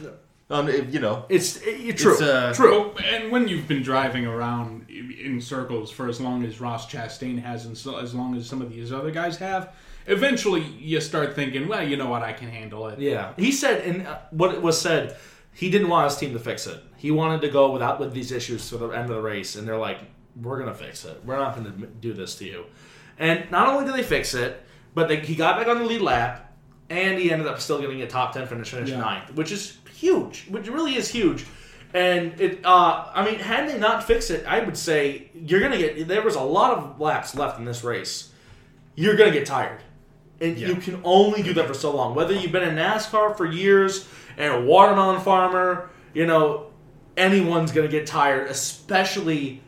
Um, if, you know, It's it, true. It's, uh, true. Well, and when you've been driving around in circles for as long as Ross Chastain has, and so, as long as some of these other guys have, eventually you start thinking, well, you know what, I can handle it. Yeah, he said, and uh, what was said, he didn't want his team to fix it. He wanted to go without with these issues to the end of the race, and they're like, "We're gonna fix it. We're not gonna do this to you." And not only do they fix it, but they, he got back on the lead lap, and he ended up still getting a top ten finish, finish Yeah. ninth, which is huge. Which really is huge. And it, uh, I mean, had they not fixed it, I would say you're gonna get. There was a lot of laps left in this race. You're gonna get tired. And Yeah. you can only do that for so long. Whether you've been in NASCAR for years and a watermelon farmer, you know, anyone's gonna get tired. Especially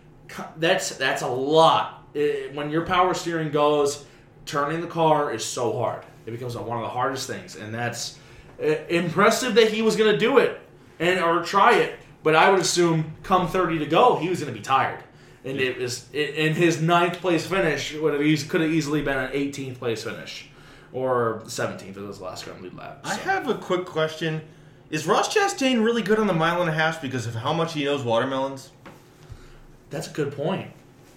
that's that's a lot. It- when your power steering goes, turning the car is so hard. It becomes one of the hardest things, and that's uh, impressive that he was gonna do it and or try it. But I would assume come 30 to go, he was gonna be tired. And it was in his ninth place finish would have could have easily been an 18th place finish or 17th of those last round lead lap. I have a quick question: Is Ross Chastain really good on the mile and a half because of how much he knows watermelons? That's a good point.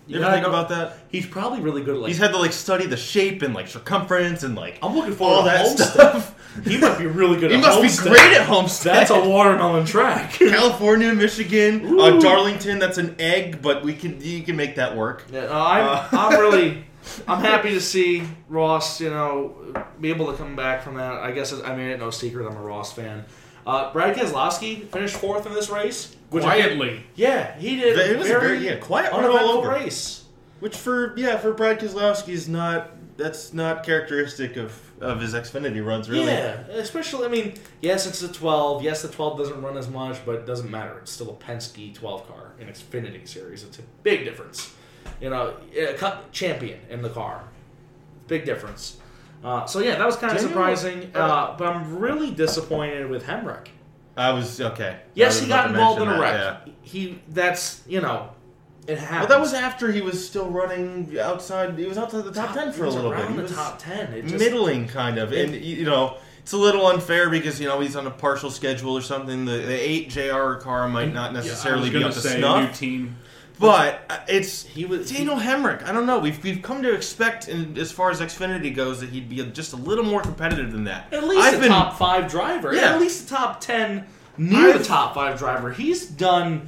You ever think about that? He's probably really good at like. He's had to like study the shape and like circumference and like I'm looking for all that stuff. He might be really good He at must Homestead. be great at Homestead. That's a watermelon track. California, Michigan, uh, Darlington. That's an egg, but we can you can make that work. Yeah, no, I'm, Uh. I'm really, I'm happy to see Ross, you know, be able to come back from that. I guess I mean, it's no secret I'm a Ross fan. Uh, Brad Keselowski finished fourth in this race. Which I think- Quietly. yeah, he did. It was a very very yeah quiet run all over. race. Which for yeah for Brad Keselowski is not that's not characteristic of of his Xfinity runs really. Yeah, especially I mean, yes, it's a 12. Yes, the 12 doesn't run as much, but it doesn't matter. It's still a Penske 12 car in Xfinity series. It's a big difference. You know, a cup champion in the car, big difference. Uh, so yeah, that was kind of surprising. Uh, but I'm really disappointed with Hemric. I was okay. Yes, was he got involved in mention a that, wreck. yeah. He that's you know, it happens. Well, that was after he was still running outside. He was outside the top, ten for a he was little bit. around He the was top ten. It just, middling kind of, and you know. It's a little unfair because you know he's on a partial schedule or something. The, the eight JR car might not Yeah, I necessarily was be up to say, snuff. New team. But uh, it's He was- Daniel Hemric. I don't know. We've, we've come to expect, in, as far as Xfinity goes, that he'd be just a little more competitive than that. At least I've a been, top five driver. Yeah. At least a top ten, near the top five driver. He's done.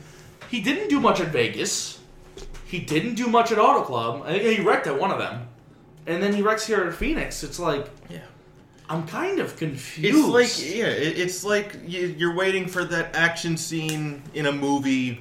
He didn't do much at Vegas. He didn't do much at Auto Club. I think he wrecked at one of them, and then he wrecks here at Phoenix. It's like Yeah. I'm kind of confused. It's like yeah, it's like you're waiting for that action scene in a movie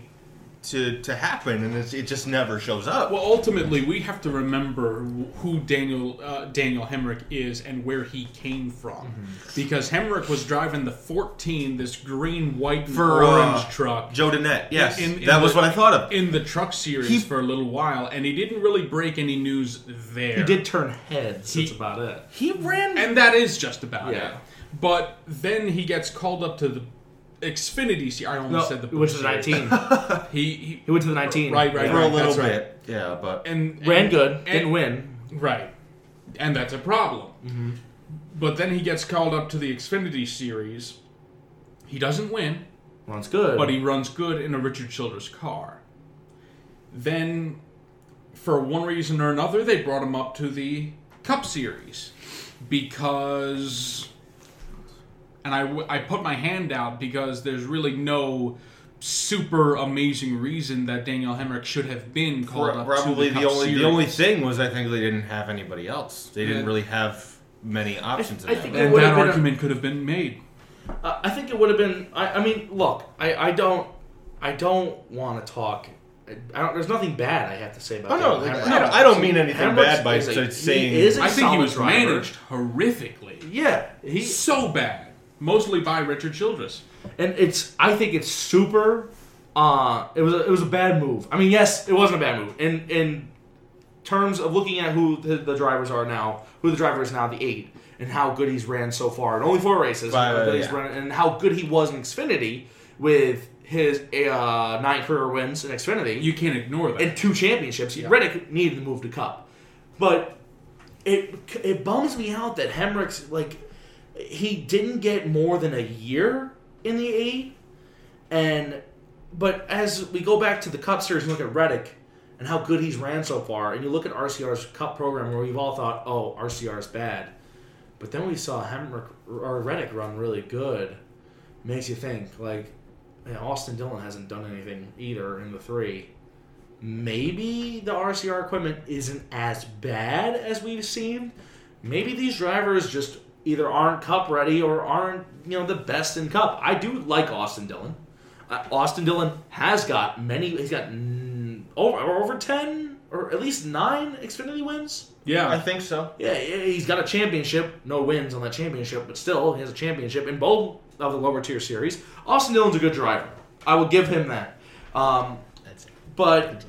to to happen, and it's, it just never shows up. Well, ultimately, we have to remember who Daniel uh, Daniel Hemric is and where he came from, Mm-hmm. because Hemric was driving the 14, this green, white, and For, orange uh, truck. Joe Danette, yes, in- in that was what I thought of. in the truck series He- for a little while, and he didn't really break any news there. he did turn heads. He- that's about it. He ran. and that is just about Yeah. it. But then he gets called up to the Xfinity series. I almost No, said the he went to the series. 19. He, he He went to the 19. Right, right, for a right. little that's right. bit, yeah, but and Ran good. and- Didn't win. Right. And that's a problem. Mm-hmm. But then he gets called up to the Xfinity series. He doesn't win, Runs good. but he runs good in a Richard Childress car. Then, for one reason or another, they brought him up to the Cup Series because. And I, w- I put my hand out because there's really no super amazing reason that Daniel Hemric should have been called Pro- up probably to the, the, only Series. the only thing was I think they didn't have anybody else. They didn't Yeah. really have many options. I in that think And that been a- argument could have been made. Uh, I think it would have been. I, I mean, look, I, I don't, I don't want to talk. I don't, there's nothing bad I have to say about. Oh no, Daniel like, Hemric. I, don't, I don't mean anything Hemric's bad by is a- so- he saying. is a I think he was driver. managed horrifically. Yeah, he So bad. Mostly by Richard Childress. and it's. I think it's super. Uh, it was a, it was a bad move. I mean, yes, it wasn't a bad move. In in terms of looking at who the, the drivers are now, who the driver is now, the eight, and how good he's ran so far and only four races, Right, and, how good he's yeah. run- and how good he was in Xfinity with his uh, nine career wins in Xfinity. You can't ignore that. and two championships. Yeah. Reddick needed to move to Cup, but it it bums me out that Hemric's like he didn't get more than a year in the eight, and but as we go back to the Cup Series and look at Reddick and how good he's ran so far, and you look at RCR's Cup program where we've all thought, oh, RCR is bad, but then we saw Hemric or Reddick run really good. Makes you think like. Yeah, Austin Dillon hasn't done anything either in the three maybe the RCR equipment isn't as bad as we've seen. Maybe these drivers just either aren't cup ready or aren't, you know, the best in cup. I do like Austin Dillon. Uh, Austin Dillon has got many. He's got mm, over over ten or at least nine Xfinity wins. yeah. I think so. Yeah, he's got a championship. No wins on that championship, but still, he has a championship in both of the lower tier series. Austin Dillon's a good driver. I will give him that. Um, but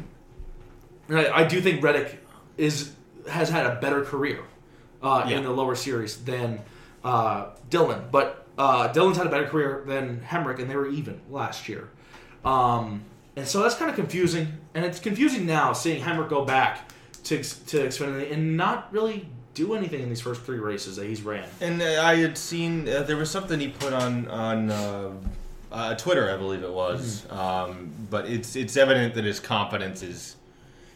I, I do think Reddick is has had a better career uh, Yeah. in the lower series than uh, Dillon. But uh, Dillon's had a better career than Hemric, and they were even last year. Um, and so that's kind of confusing, and it's confusing now seeing Hemric go back to to Xfinity and not really do anything in these first three races that he's ran. And uh, I had seen uh, there was something he put on on uh, uh, Twitter, I believe it was. Um, but it's it's evident that his confidence is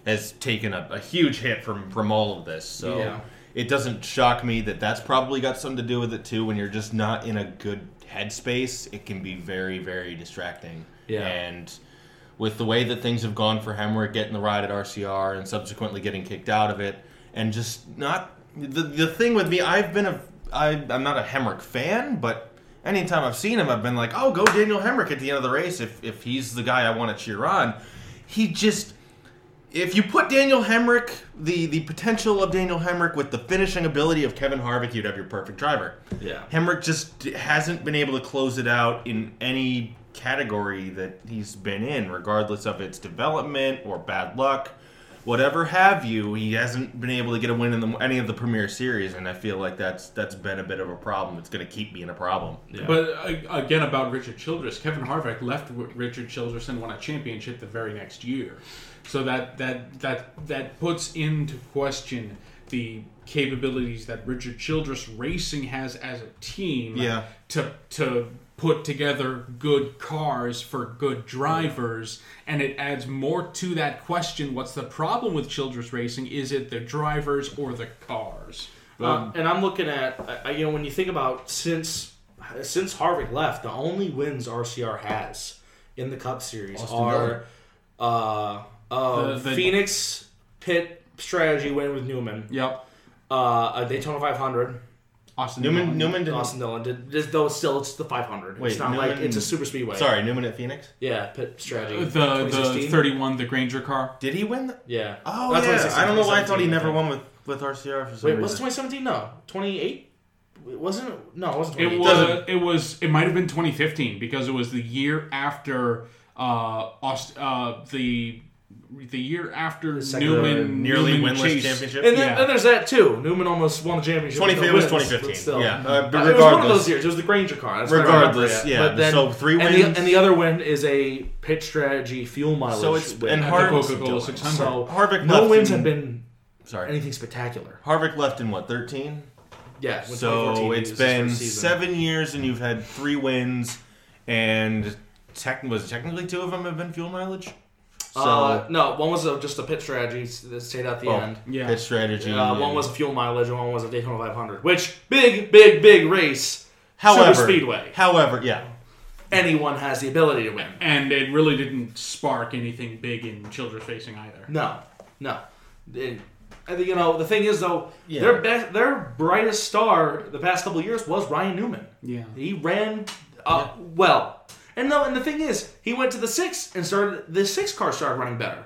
has taken a, a huge hit from from all of this. So Yeah. It doesn't shock me that that's probably got something to do with it too. When you're just not in a good headspace, it can be very very distracting. Yeah. And with the way that things have gone for Hemric getting the ride at RCR and subsequently getting kicked out of it, and just not the the thing with me, I've been a I I'm not a Hemric fan, but anytime I've seen him, I've been like, oh, go Daniel Hemric at the end of the race if if he's the guy I want to cheer on. He just if you put Daniel Hemric, the the potential of Daniel Hemric with the finishing ability of Kevin Harvick, you'd have your perfect driver. Yeah. Hemric just hasn't been able to close it out in any category that he's been in, regardless of its development or bad luck, whatever have you. He hasn't been able to get a win in the, any of the Premier Series, and I feel like that's that's been a bit of a problem. It's going to keep being a problem. Yeah. But uh, again, about Richard Childress, Kevin Harvick left Richard Childress and won a championship the very next year. So that that that that puts into question the capabilities that Richard Childress Racing has as a team Yeah. to to put together good cars for good drivers. And it adds more to that question what's the problem with Childress Racing? Is it the drivers or the cars? Uh, and I'm looking at, uh, you know, when you think about since since Harvick left, the only wins RCR has in the Cup Series Austin are uh, uh, The- the- Phoenix pit strategy win with Newman, yep uh, a Daytona 500. Austin Newman Dillon. Newman didn't. Austin Dillon did, just, though still it's the 500. Wait, it's not like it's a super speedway. Sorry, Newman at Phoenix. Yeah, pit strategy. the the 31 the Grainger car Did he win? The- Yeah. oh Not yeah. I don't know why I thought he never won with with RCR for some Wait, was it 2017? No, 28. It Wasn't? No, it wasn't. It was. It was. It might have been 2015 because it was the year after uh, Aust- uh the the year after second- Newman nearly Newman winless chased- championship. And then, Yeah. then there's that too. Newman almost won the championship. 20, it was wins, but 2015. still. Yeah, uh, but Uh, it was one of regardless, those years. It was the Grainger car. That's what I Regardless, yeah, But then, so three and the, wins. and the other win is a pit strategy fuel mileage. So it's- win and at Hard- the Coca-Cola 600. So Harvick no left wins in- have been Sorry, anything spectacular. Harvick left in what 13. Yeah. So it's been seven years, and you've had three wins, and tech, was technically two of them have been fuel mileage. So uh, no, one was a, just a pit strategy that stayed at the Oh. end. Yeah. pit strategy. Uh, one was a fuel mileage, and one was a Daytona 500. Which big, big, big race. however super speedway. However, yeah, Anyone has the ability to win. And it really didn't spark anything big in Childress Racing either. No, no. It- I think you know the thing is though Yeah. their best, their brightest star the past couple of years was Ryan Newman. Yeah. He ran uh, well, and no, and the thing is he went to the six and started the six car started running better.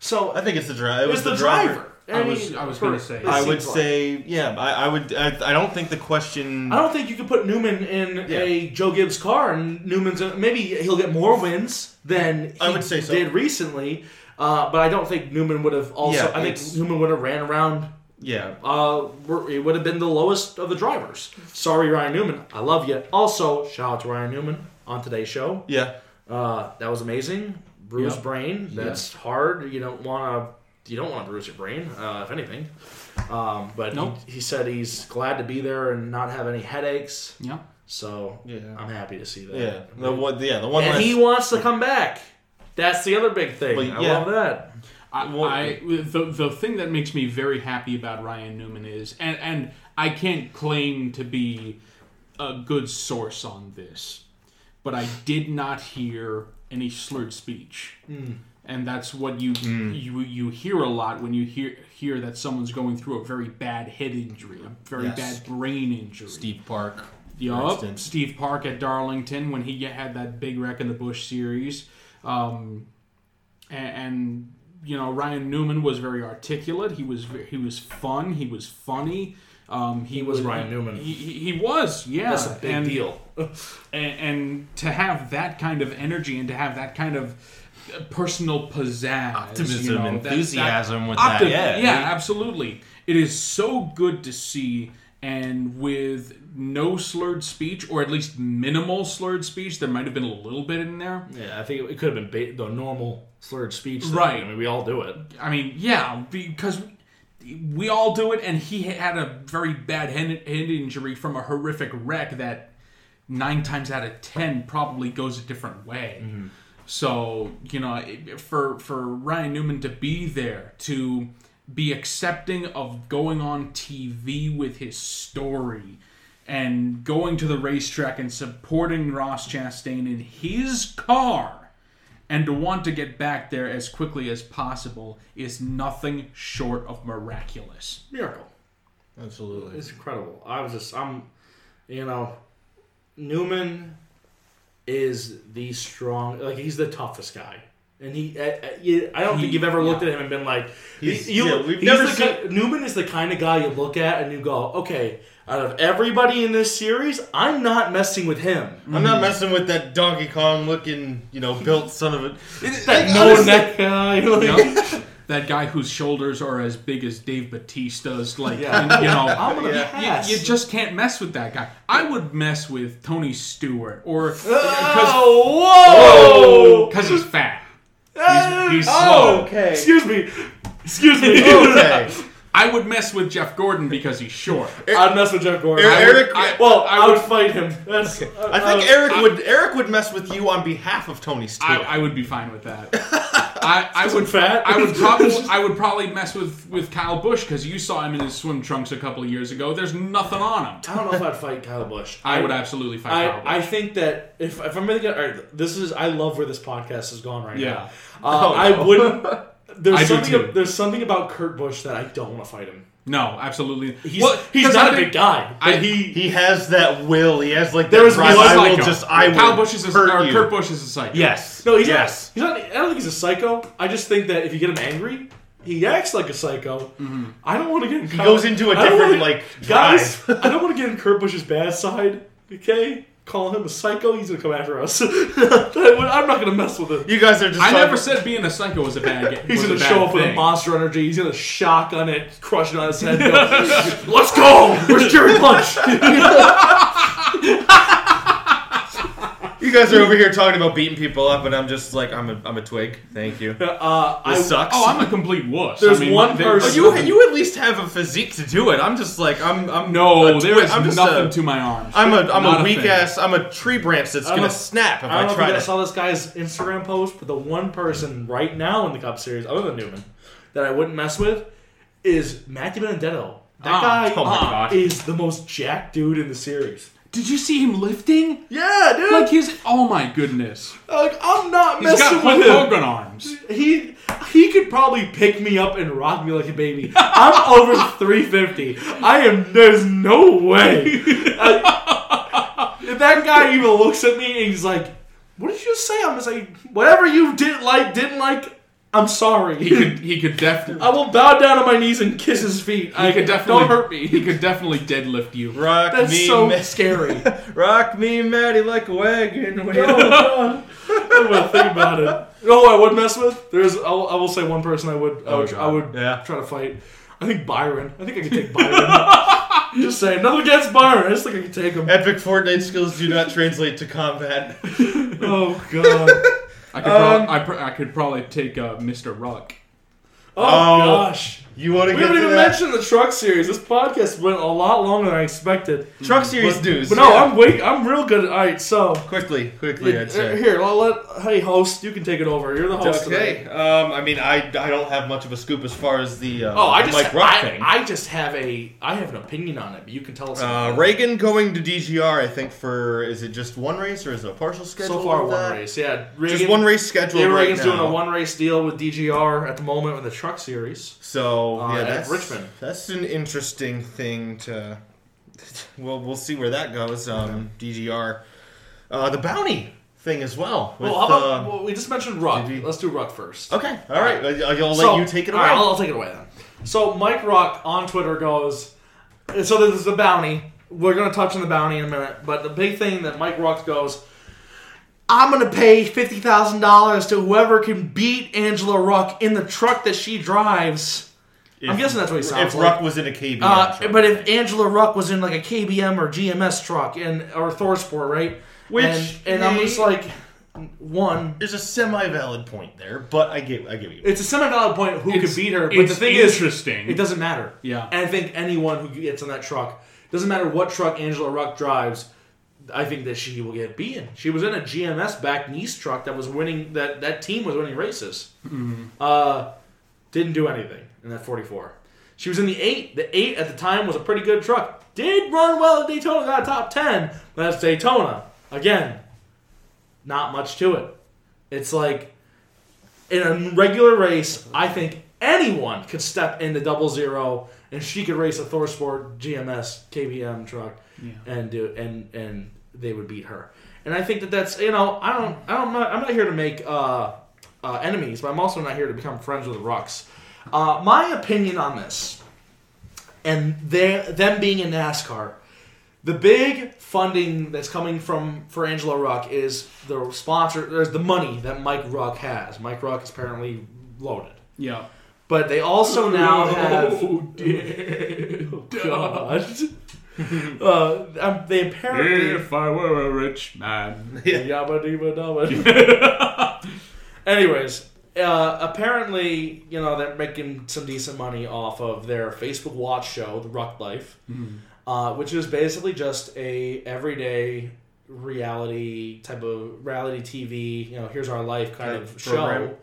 So I think it's the driver. it was the driver. I was- I was gonna say. I would like. say, yeah. I, I would. I, I don't think the question. I don't think you could put Newman in Yeah. a Joe Gibbs car, and Newman's maybe he'll get more wins than he I would say so. did recently. Uh, but I don't think Newman would have also. Yeah, I think Newman would have ran around. Yeah. Uh, it would have been the lowest of the drivers. Sorry, Ryan Newman. I love you. Also, shout out to Ryan Newman on today's show. Yeah. Uh, that was amazing. Bruised Yep. brain. That's hard. You don't want to. You don't want to bruise your brain, uh, if anything. Um, but Nope. he, he said he's glad to be there and not have any headaches. Yeah. So Yeah. I'm happy to see that. Yeah. The one. Yeah. The one. and last- he wants to come back. That's the other big thing. Well, I yeah. love that. I, Well- I the the thing that makes me very happy about Ryan Newman is, and and I can't claim to be a good source on this, but I did not hear any slurred speech, and that's what you you you hear a lot when you hear hear that someone's going through a very bad head injury, a very Yes. bad brain injury. Steve Park. Yup. Steve Park at Darlington when he had that big wreck in the Busch series, um, and, and you know Ryan Newman was very articulate. He was he was fun. He was funny. Um, he, He was Ryan Newman. He, he, he was, yeah. That's a big and, deal. And, and to have that kind of energy and to have that kind of personal pizzazz, Optimism, you know, that- that- enthusiasm with Opti- that. Yeah. yeah, absolutely. It is so good to see, and with no slurred speech, or at least minimal slurred speech, there might have been a little bit in there. Yeah, I think it could have been ba- the normal slurred speech. thing. Right. I mean, we all do it. I mean, yeah, because we all do it, and he had a very bad head, head injury from a horrific wreck that nine times out of ten probably goes a different way. Mm-hmm. So you know, for for Ryan Newman to be there to be accepting of going on TV with his story and going to the racetrack and supporting Ross Chastain in his car and to want to get back there as quickly as possible is nothing short of miraculous. Miracle. Absolutely. It's incredible. I was just, I'm, you know, Newman is the strong, like he's the toughest guy. And he, I, I, I don't He- think you've ever looked at him and been like, He's- you, yeah, we've he's never the seen- ki- Newman is the kind of guy you look at and you go, okay, out of everybody in this series, I'm not messing with him. I'm not messing with that Donkey Kong looking, you know, built son of a. That Like, no neck guy. like- Yep. that guy whose shoulders are as big as Dave Batista's, like Yeah. and, you know, I'm gonna Yeah. pass. you, you just can't mess with that guy. I would mess with Tony Stewart or oh, because oh, whoa! because he's fat. Ah, he's oh, slow. okay. Excuse me. Excuse me. Okay. I would mess with Jeff Gordon because he's short. I'd mess with Jeff Gordon. Er- I would- Eric- I- well, I I would would- fight him. That's. I uh, think Eric would Eric would mess with you on behalf of Tony Stewart. I, I would be fine with that. I, I would fat? I would probably I would probably mess with with Kyle Busch because you saw him in his swim trunks a couple of years ago. There's nothing on him. I don't know if I'd fight Kyle Busch. I would absolutely fight Kyle Busch. I, I think that if, if I'm gonna all right, this is I love where this podcast has gone right Yeah. now. Uh, Oh, I wouldn't. There's I do something. too. There's something about Kurt Busch that I don't want to fight him. no, absolutely. He's Well, he's 'cause not I a think- big guy, but I- he. he has that will. He has like There that was I will psycho. just. I will. Kyle Busch is a, hurt or you. Kurt Busch is a psycho. Yes. No, he's yes. not. He's not. I don't think he's a psycho. I just think that if you get him angry, he acts like a psycho. Mm-hmm. I don't want to get. In He goes into a different like guys. drive. I don't want to get in Kurt Busch's bad side. Okay, calling him a psycho. He's gonna come after us. I'm not gonna mess with him. You guys are just. I talking- never said being a psycho was a bad. Game. He's gonna show up with a monster energy. He's gonna shotgun it, crush it on his head. Go, Let's go. Where's Jerry Punch? You guys are over here talking about beating people up, and I'm just like, I'm a, I'm a twig. Thank you. Uh, I, This sucks. Oh, I'm a complete wuss. There's I mean, one there- Oh, person- you you at least have a physique to do it. I'm just like I'm I'm No, a there I'm nothing a, to my arms. I'm a I'm Not a weak thing. ass. I'm a tree branch that's I don't gonna know- snap if I I, don't know if try you to. saw this guy's Instagram post, but the one person right now in the Cup Series, other than Newman, that I wouldn't mess with is Matt DiBenedetto. That Ah, guy oh my ah, God. is the most jacked dude in the series. Did you see him lifting? Yeah, dude. Like his. Oh my goodness. Like I'm not He's messing got Hulk with him. Hogan arms. He he could probably pick me up and rock me like a baby. I'm over 350. I am. There's no way. I- if that guy even looks at me and he's like, "What did you say?" I'm just like, "Whatever you didn't like, didn't like. I'm sorry." He could. He could definitely. I will bow down on my knees and kiss his feet. I He could definitely. don't hurt me. He could definitely deadlift you. Rock That's me, so Ma- scary. rock me, Maddie, like a wagon. Oh, God. I'm gonna think about it. You know who I would mess with? There's, I'll, I will say one person I would, I Oh, would, I would Yeah. try to fight. I think Byron. I think I could take Byron. just saying, nothing against Byron. I just think I could take him. Epic Fortnite skills do not translate to combat. Oh God. I could. Um, prob- I, pr- I could probably take uh, Mr. Ruch. Oh, Oh, gosh. You want to We get haven't to even that? mentioned the truck series. This podcast went a lot longer than I expected. Truck series But, news. but no, yeah. I'm wait. I'm real good. All right, so quickly, quickly. I'd say. here, I'll let. Hey, host, you can take it over. You're the host Okay. Um, I mean, I, I don't have much of a scoop as far as the uh, Oh, I just Mike Ruch I, thing. I just have a I have an opinion on it, but you can tell us. uh, Reagan going to DGR. I think for is it just one race or is it a partial schedule? so far, one race. Yeah, Just one race schedule. Yeah, right Reagan's now. doing a one race deal with DGR at the moment with the Truck Series. So Uh, yeah, at that's Richmond. That's an interesting thing to. Well, we'll see where that goes. Um, DGR, uh, the bounty thing as well. With, well, how about uh, well, we just mentioned Ruch. Let's do Ruch first. okay, all right. I'll, I'll So- let you take it away. right, I'll, I'll take it away then. So Mike Ruch on Twitter goes. So there's the bounty. We're gonna touch on the bounty in a minute, but the big thing that Mike Ruch goes. I'm gonna pay fifty thousand dollars to whoever can beat Angela Ruch in the truck that she drives. I'm guessing that's what he sounds If like. Ruch was in a KBM, Uh, truck. but if Angela Ruch was in like a KBM or GMS truck and or Thorsport, right? Which and, and I'm just like, one, there's a semi-valid point there, but I get, I get you. it's a semi-valid point who It's- could beat her, but the thing is, interesting. it doesn't matter. Yeah. and I think anyone who gets on that truck doesn't matter what truck Angela Ruch drives. I think that she will get beaten. She was in a GMS back Nice truck that was winning that that team was winning races. Uh, didn't do anything in that 44. She was in the eight. The eight at the time was a pretty good truck. Did run well at Daytona, got a top ten. But that's Daytona again. Not much to it. It's like in a regular race, I think anyone could step into double zero and she could race a Thorsport GMS KBM truck and do and and they would beat her. And I think that that's you know I don't I don't I'm not, I'm not here to make uh, uh, enemies, but I'm also not here to become friends with Ruchs. Uh, my opinion on this, and them being in NASCAR, the big funding that's coming from for Angela Ruch is the sponsor. There's the money that Mike Ruch has. Mike Ruch is apparently loaded. Yeah. But they also now have. Oh, Oh, God. uh, um, they apparently. If I were a rich man. Yabba dabba. Anyways, uh, apparently, you know, they're making some decent money off of their Facebook Watch show, The Ruch Life, uh, which is basically just a everyday reality type of reality TV. You know, here's our life kind of show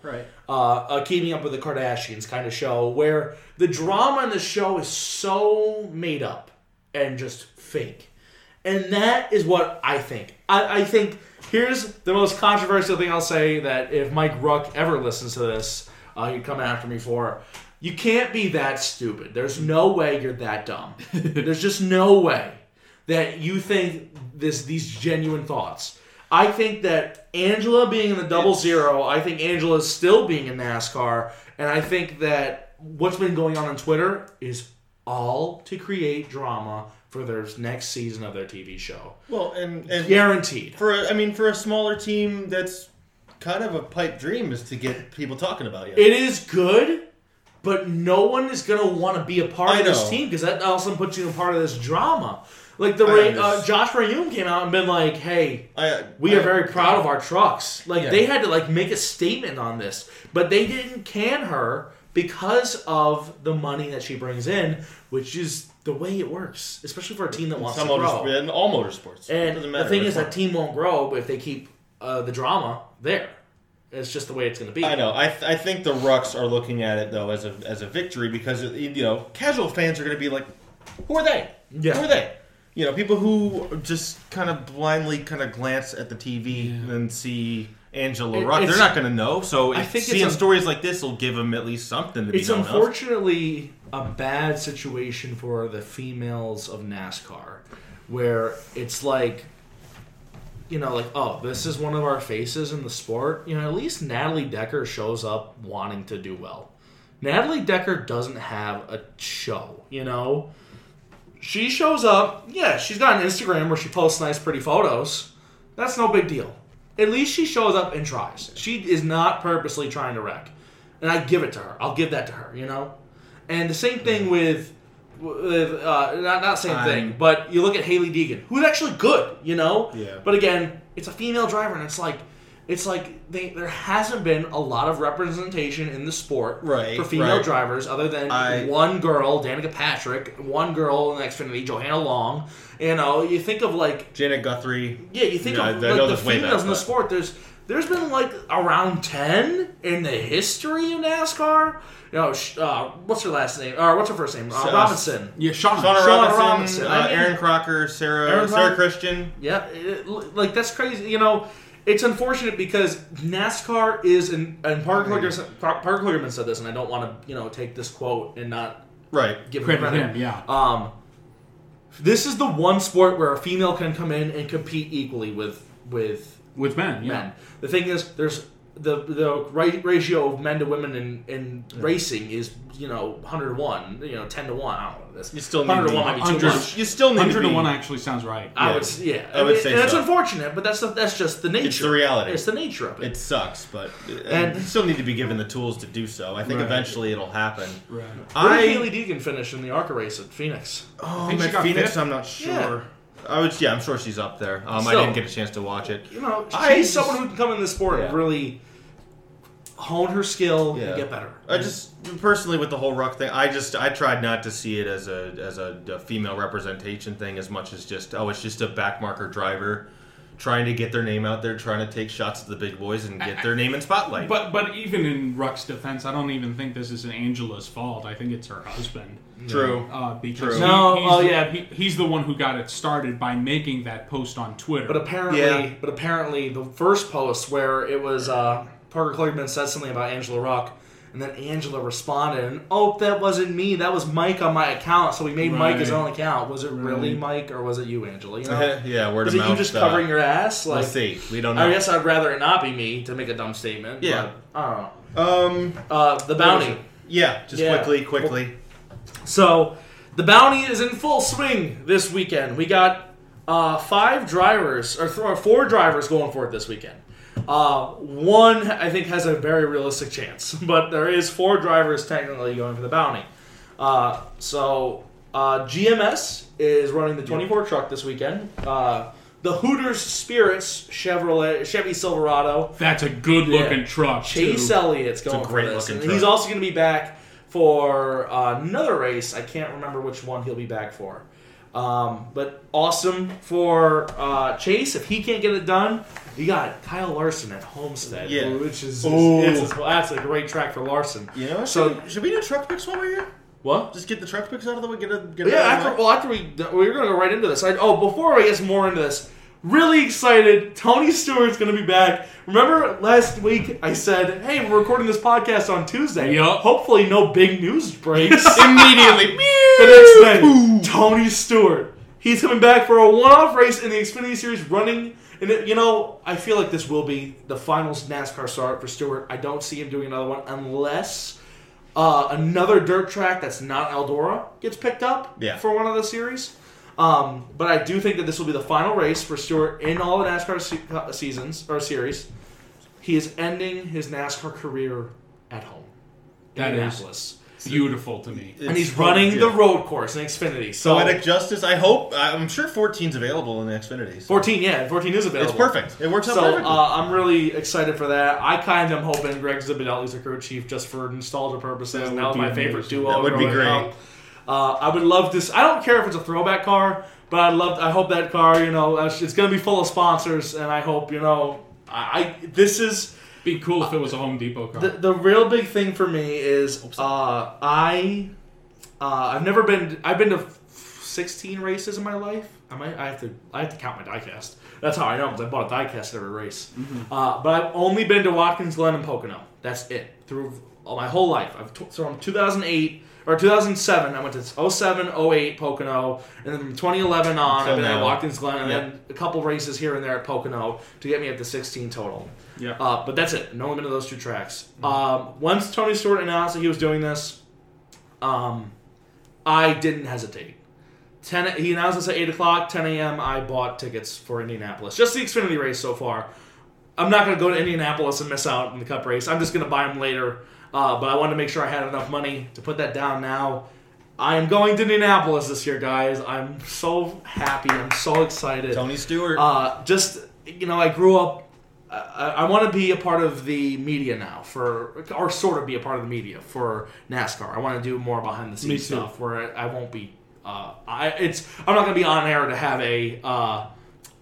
Right. uh, a Keeping Up with the Kardashians kind of show where the drama in the show is so made up and just fake. And that is what I think. I, I think here's the most controversial thing I'll say that if Mike Ruch ever listens to this, uh, he'd come after me for. You can't be that stupid. There's no way you're that dumb. There's just no way that you think this these genuine thoughts. I think that Angela being in the double zero, I think Angela is still being in NASCAR, and I think that what's been going on on Twitter is all to create drama for their next season of their TV show. Well, and, and Guaranteed. for a, I mean, for a smaller team, that's kind of a pipe dream is to get people talking about you. It is good, but no one is gonna want to be a part I of this know. team because that also puts you in part of this drama. Like the Ray, uh. Josh Reaume came out and been like, "Hey, I, we I- are very proud of our trucks." Like Yeah. they had to like make a statement on this, but they didn't can her because of the money that she brings in, which is the way it works, especially for a team that wants some to grow. motorsport, in all motorsports. It And doesn't the thing is, that team won't grow if they keep uh, the drama there. It's just the way it's going to be. I know. I, th- I think the Ruchs are looking at it though as a as a victory because you know casual fans are going to be like, who are they? Yeah. Who are they? You know, people who just kind of blindly kind of glance at the TV and see Angela It- Ruch. They're not going to know. So I think seeing a- stories like this will give them at least something to be It's unfortunately a bad situation for the females of NASCAR, where it's like, you know, like oh, this is one of our faces in the sport. You know, at least Natalie Decker shows up wanting to do well. Natalie Decker doesn't have a show. You know, she shows up. Yeah, she's got an Instagram where she posts nice, pretty photos. That's no big deal. At least she shows up and tries. She is not purposely trying to wreck and I give it to her. I'll give that to her, you know. And the same thing with, with uh, not not same thing, I'm- but you look at Hailie Deegan, who's actually good, you know. Yeah. But again, it's a female driver, and it's like, it's like they, there hasn't been a lot of representation in the sport Right, for female right. drivers, other than I- one girl, Danica Patrick, one girl in the Xfinity, Johanna Long. You know, you think of like Janet Guthrie. yeah, you think Yeah, of I- I like, the females back, in the sport. There's there's been like around ten in the history of NASCAR. You know, uh, what's her last name? Or what's her first name? Uh, Sa- Robinson. Yeah, Sean. Shawna Shawna Robinson, Robinson, uh, I mean- Erin Crocker, Sarah Erin Sarah Crocker. Christian. Yeah, it- like that's crazy. You know, it's unfortunate because NASCAR is, and, and Parker Kligerman, Parker Kligerman said this, and I don't want to you know take this quote and not Right. give him Credit credit. him, yeah. Um, this is the one sport where a female can come in and compete equally with with With men, yeah. men. The thing is, there's the the ra- ratio of men to women in, in racing is you know hundred to one, you know ten to one. I don't know this. You still need hundred to to one be- might be too 100 much. You still need Hundred to be- one actually sounds right. I Yeah. would, yeah, I would And- say and it's so. unfortunate, but that's the, that's just the nature. It's the reality. It's the nature of it. It sucks, but And- and you still need to be given the tools to do so. I think Right. eventually it'll happen. Right. Where I did Hailie Deegan finish in the ARCA race at Phoenix? oh, think at Phoenix. fifth. I'm not sure. Yeah. I would. Yeah, I'm sure she's up there. Um, I didn't get a chance to watch it. You know, she's I someone who can come in the sport and really. Hone her skill Yeah. and get better. I just personally with the whole ruck thing, I just I tried not to see it as a as a, a female representation thing as much as just oh it's just a backmarker driver trying to get their name out there, trying to take shots at the big boys and get their name in spotlight. But but even in Ruch's defense, I don't even think this is an Angela's fault. I think it's her husband. True. Uh, because True. he- No, he's oh, the, yeah. he, he's the one who got it started by making that post on Twitter. But apparently, Yeah. but apparently, the first post where it was uh, Parker Kligerman said something about Angela Ruch, and then Angela responded, and oh, that wasn't me. That was Mike on my account. So we made Mike his own account. Was it really Right. Mike or was it you, Angela? You know, yeah, word is of it mouth. you just uh, covering your ass? Like, Let's see. We don't know. I guess I'd rather it not be me to make a dumb statement. Yeah. but, I don't know. Um. Uh, the bounty. Yeah. Just Yeah. quickly, quickly. So, the bounty is in full swing this weekend. We got uh, five drivers, or, th- or four drivers going for it this weekend. Uh, one, I think, has a very realistic chance, but there is four drivers technically going for the bounty. Uh, so, uh, GMS is running the 24 truck this weekend. Uh, the Hooters Spirits Chevrolet Chevy Silverado That's a good looking Yeah. truck. Chase too. Elliott's going for great this. looking And truck. he's also going to be back for uh, another race. I can't remember which one he'll be back for. Um, but awesome for uh, Chase. If he can't get it done, you got Kyle Larson at Homestead, Yeah. which is Ooh. it's, that's a great track for Larson. You know. So- So should we do truck picks while we're here? What? Just get the truck picks out of the way. Get a get Yeah, after, well, after we we're gonna go right into this. I, oh, before I get more into this, really excited. Tony Stewart's gonna be back. Remember last week I said, "Hey, we're recording this podcast on Tuesday. Yup. Hopefully, no big news breaks immediately. the next day." Tony Stewart. He's coming back for a one-off race in the Xfinity Series, running. And it, you know, I feel like this will be the finals NASCAR start for Stewart. I don't see him doing another one unless uh, another dirt track that's not Eldora gets picked up Yeah. for one of the series. Um, but I do think that this will be the final race for Stewart in all the NASCAR se- uh, seasons or series. He is ending his NASCAR career at home, in That is Indianapolis, beautiful to me. and he's running yeah. the road course in Xfinity. So, Poetic Justice. I hope. I'm sure 14's available in the Xfinity. so- 14, yeah, 14 is available. It's perfect. It works out So perfectly. uh, I'm really excited for that. I kind of am hoping Greg Zipadelli's a crew chief just for nostalgia purposes. That and would was be my favorite amazing. duo. That would be growing great. up. Uh, I would love this. I don't care if it's a throwback car, but I love. I hope that car, you know, uh, it's going to be full of sponsors, and I hope you know. I, I this is Be cool if it was a Home Depot car. the, the real big thing for me is uh, I uh, I've never been I've been to 16 races in my life. I might I have to I have to count my diecast. That's how I know because I bought a diecast at every race. Uh, but I've only been to Watkins Glen and Pocono. That's it through all my whole life. I've t- so from 2008 or 2007 I went to 07, 08 Pocono, and then from 2011 on I've been at. Watkins Glen and Yep. then a couple races here and there at Pocono to get me up to 16 total. yeah. Uh, but that's it. No limit to those two tracks. Um, once Tony Stewart announced that he was doing this, um, I didn't hesitate. 10, he announced this at 8 o'clock, 10 a.m. I bought tickets for Indianapolis. Just the Xfinity race so far. I'm not going to go to Indianapolis and miss out on the Cup race. I'm just going to buy them later. Uh, but I wanted to make sure I had enough money to put that down now. I am going to Indianapolis this year, guys. I'm so happy. I'm so excited. Tony Stewart. Uh, just you know, I grew up. I, I want to be a part of the media now for, or sort of be a part of the media for NASCAR. I want to do more behind the scenes stuff where I, I won't be. Uh, I it's I'm not going to be on air to have a uh,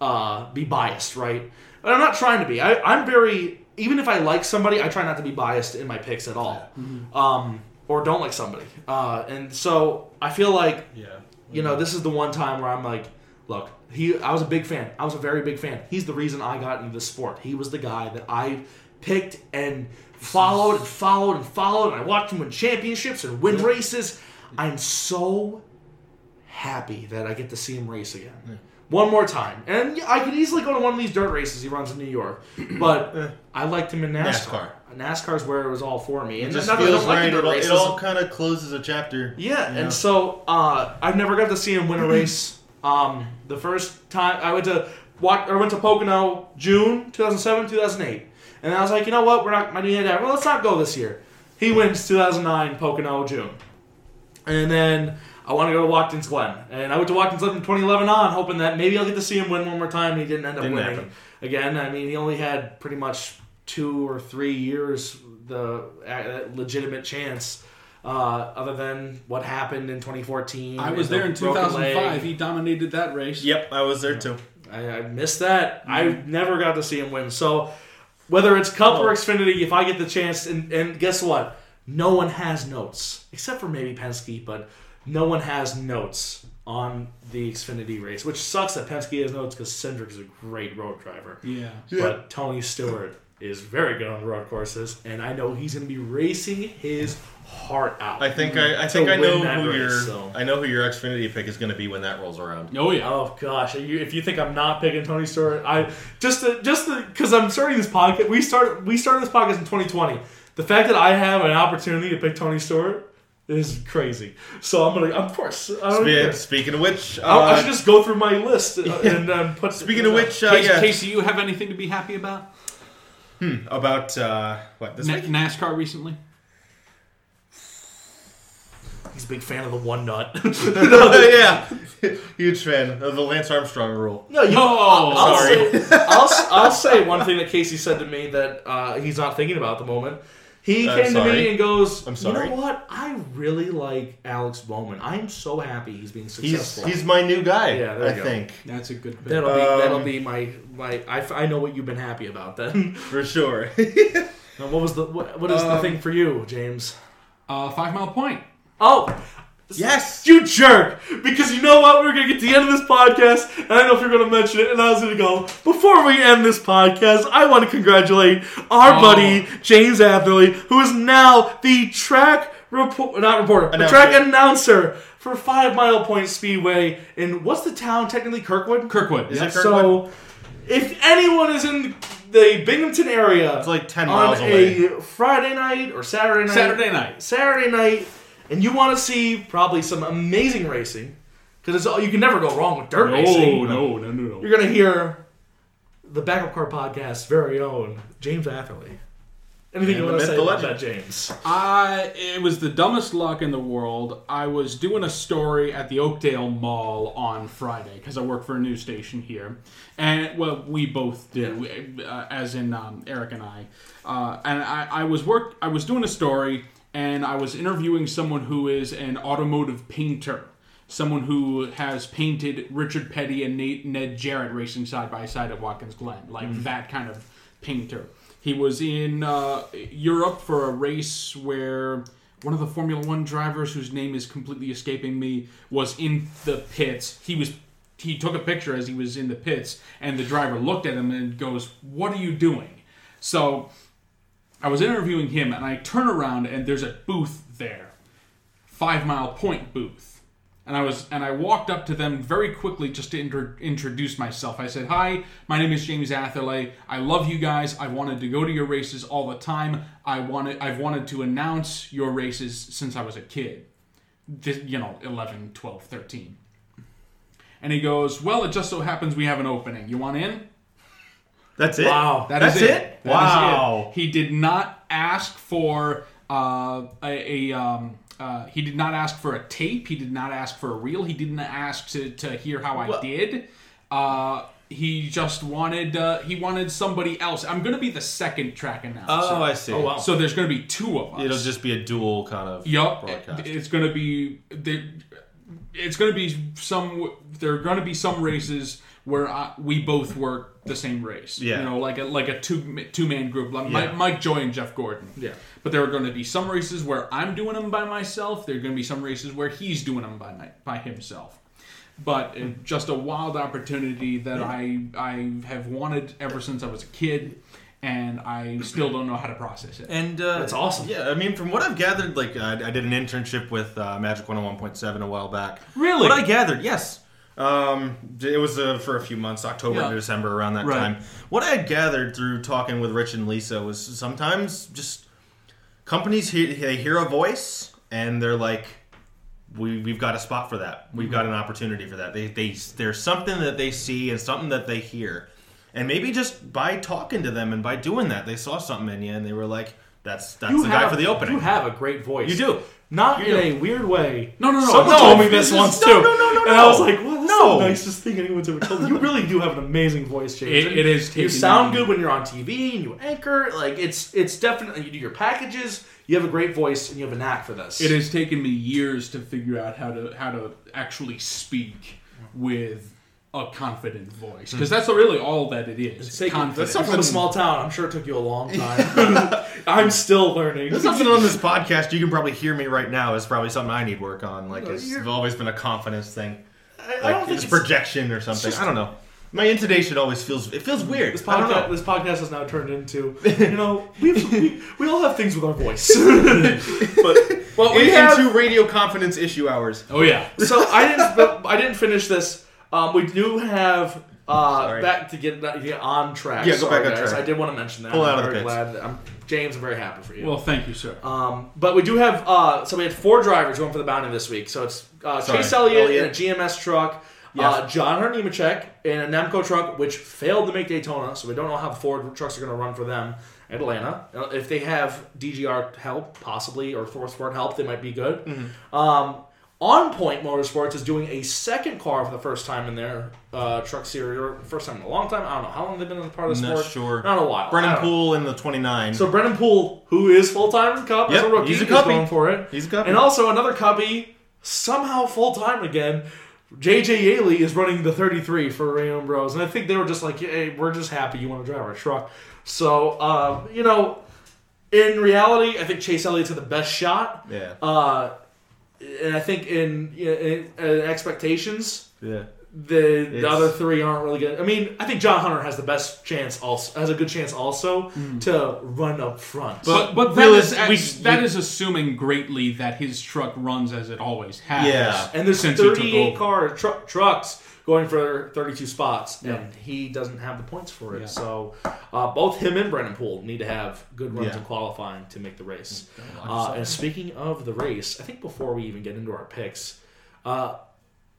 uh, be biased, right? But I'm not trying to be. I, I'm very even if I like somebody, I try not to be biased in my picks at all, um, or don't like somebody. Uh, and so I feel like yeah. you know, this is the one time where I'm like, look, he I was a big fan. I was a very big fan. He's the reason I got into the sport. He was the guy that I picked and followed and followed and followed and I watched him win championships and win races. I'm so happy that I get to see him race again. One more time. And yeah, I could easily go to one of these dirt races he runs in New York. But I liked him in NASCAR. NASCAR. NASCAR's where it was all for me. It And just not that feels like the right. dirt It all, races. it all kind of closes a chapter. Yeah, Yeah. and so uh, I've never got to see him win a race. Um, the first time I went to walk, I went to Pocono June 2007, 2008, and I was like, you know what, we're not my need that. Well, let's not go this year. He wins 2009 Pocono June, and then I want to go to Watkins Glen, and I went to Watkins Glen from 2011 on, hoping that maybe I'll get to see him win one more time. He didn't end up Didn't winning happen. again. I mean, he only had pretty much two or three years the uh, legitimate chance. Uh, other than what happened in 2014, I was there the in 2005. leg. He dominated that race. Yep, I was there too. I, I missed that. I never got to see him win. So whether it's Cup or Xfinity, if I get the chance, and, and guess what? No one has notes except for maybe Penske, but no one has notes on the Xfinity race, which sucks that Penske has notes because Cindric is a great road driver. Yeah. But Tony Stewart is very good on the road courses, and I know he's going to be racing his heart out. I think mm. I, I think I know who race, your so. I know who your Xfinity pick is going to be when that rolls around. Oh yeah. Oh gosh, you, if you think I'm not picking Tony Stewart, I just the, just because I'm starting this podcast. We start we started this podcast in 2020. The fact that I have an opportunity to pick Tony Stewart is crazy. So I'm gonna, of course, I don't Spe- care. Speaking of which, uh, I, I should just go through my list and, and um, put. speaking of which, uh, Casey, yeah, Casey, you have anything to be happy about? Hmm. About uh, what this Na- week? NASCAR recently? he's a big fan of the one nut. yeah, huge fan of the Lance Armstrong rule. no, you, Oh, I'll sorry. Say, I'll, I'll say one thing that Casey said to me that uh, he's not thinking about at the moment. He Uh, came to me and goes, I'm sorry. You know what? I really like Alex Bowman. I'm so happy he's being successful. he's my new guy. Yeah, there you I go. think That's a good pick. That'll be Um, that'll be my my. I, f- I know what you've been happy about then. for sure. now, what was the what, what is the Um, thing for you, James? Uh, Five Mile Point. Oh, yes. you jerk! Because you know what? We're gonna get to the end of this podcast, and I don't know if you're gonna mention it. And I was gonna go before we end this podcast. I want to congratulate our Oh. buddy James Atherley, who is now the track report, not reporter, the Announcer. track announcer for Five Mile Point Speedway in what's the town technically Kirkwood? Kirkwood. Is yeah. it So, if anyone is in the Binghamton area, It's like 10 on miles away. a Friday night or Saturday night, Saturday night. Saturday night, and you want to see probably some amazing racing, because you can never go wrong with dirt racing. no, no, no, no. You're gonna hear the Backup Car Podcast's very own James Atherley. Anything And you want to say the about that, James? I it was the dumbest luck in the world. I was doing a story at the Oakdale Mall on Friday because I work for a news station here, and well, we both do, uh, as in um, Eric and I. Uh, and I, I was work. I was doing a story, and I was interviewing someone who is an automotive painter. Someone who has painted Richard Petty and Nate, Ned Jarrett racing side by side at Watkins Glen, like that kind of painter. He was in uh, Europe for a race where one of the Formula One drivers, whose name is completely escaping me, was in the pits. He was he took a picture as he was in the pits, and the driver looked at him and goes, "What are you doing?" So I was interviewing him, and I turn around and there's a booth there, Five Mile Point booth, and I was and I walked up to them very quickly just to intro- introduce myself. I said, "Hi, my name is James Atherley. I love you guys. I've wanted to go to your races all the time. I wanted I've wanted to announce your races since I was a kid, This- you know, 11, 12, 13." And he goes, "Well, it just so happens we have an opening. You want in?" That's it. Wow. That That's is it? That is Wow. it. He did not ask for uh, a, a um, uh, he did not ask for a tape. He did not ask for a reel. He didn't ask to, to hear how I Well- did. Uh, he just wanted uh, he wanted somebody else. I'm going to be the second track announcer. Oh, I see. Oh, wow. So there's going to be two of us. It'll just be a dual kind of Yup, broadcast. it's going to be there- it's going to be some. There are going to be some races where I, we both work the same race. Yeah. you know, like a like a two two man group, like Yeah. Mike, Mike Joy and Jeff Gordon. Yeah. But there are going to be some races where I'm doing them by myself. There are going to be some races where he's doing them by my, by himself. But uh, just a wild opportunity that I I have wanted ever since I was a kid, and I still don't know how to process it. And uh, That's awesome. Yeah, I mean, from what I've gathered, like I, I did an internship with uh, Magic 101.7 a while back. Really? What I gathered, yes. Um, it was uh, for a few months, October Yeah. to December, around that Right. time. What I had gathered through talking with Rich and Lisa was sometimes just companies hear, they hear a voice and they're like, we, we've got a spot for that. We've got an opportunity for that. They, they, there's something that they see and something that they hear. And maybe just by talking to them and by doing that, they saw something in you and they were like, That's that's You the have, guy for the opening. You have a great voice. You do. Not You in do. a weird way. No, no, no. Someone No, told me this this once no, too. no, no, no, And I was like, well, No. the nicest thing anyone's ever told me. You really do have an amazing voice, James. It- it is You sound good when you're on TV and you anchor. Like it's it's definitely you do your packages. You have a great voice and you have a knack for this. It has taken me years to figure out how to how to actually speak with a confident voice hmm. because that's really all that it is. It's taken, confidence. that's from a small town. I'm sure it took you a long time. I'm still learning. There's something on this podcast you can probably hear me right now is probably something I need work on. Like it's you're- always been a confidence thing. I, I Like don't think it's it's, projection or something. just- I don't know. My intonation always feels it feels weird. this I don't podcast. know. This podcast has now turned into you know we we, we all have things with our voice. but well, we In- have into radio confidence issue hours. Oh yeah. so I didn't. I didn't finish this. Um, we do have uh, Sorry. back to get, to get on track. Yeah, go Sorry, back on guys. track. I did want to mention that. Pull I'm out of the very pits. glad. I'm, James, I'm very happy for you. Well, thank you, sir. um, but we do have. Uh, so we had four drivers going for the bounty this week. So it's uh, Sorry, Chase Elliott, Elliott. in a GMS truck. Uh, John Nemechek in a Nemco truck, which failed to make Daytona, so we don't know how the Ford trucks are going to run for them at Atlanta. Uh, If they have DGR help, possibly, or Force Ford help, they might be good. Mm-hmm. Um, On Point Motorsports is doing a second car for the first time in their uh, truck series, or first time in a long time. I don't know how long they've been in the part of the Not sport. sure. Not a while. Brennan know. Poole in the 29. So Brennan Poole, who is full time in Cup as Yep, a rookie, he's a cuppy. going for it. He's a cuppy. And also another Cubby, somehow full time again. JJ Yeley is running the 33 for Reaume Bros. And I think they were just like, hey, we're just happy you want to drive our truck. So, um, you know, in reality, I think Chase Elliott's had the best shot. yeah. Uh, and I think in, in, in expectations, yeah. the, It's- the other three aren't really good. I mean, I think John Hunter has the best chance, also has a good chance also mm. to run up front. But but that Really, is we- that we- is assuming greatly that his truck runs as it always has. Yeah. and there's since he took 38 car tru- trucks going for 32 spots, and he doesn't have the points for it. Yeah. So uh, both him and Brennan Poole need to have good runs Yeah. in qualifying to make the race. Uh, and speaking of the race, I think before we even get into our picks, uh,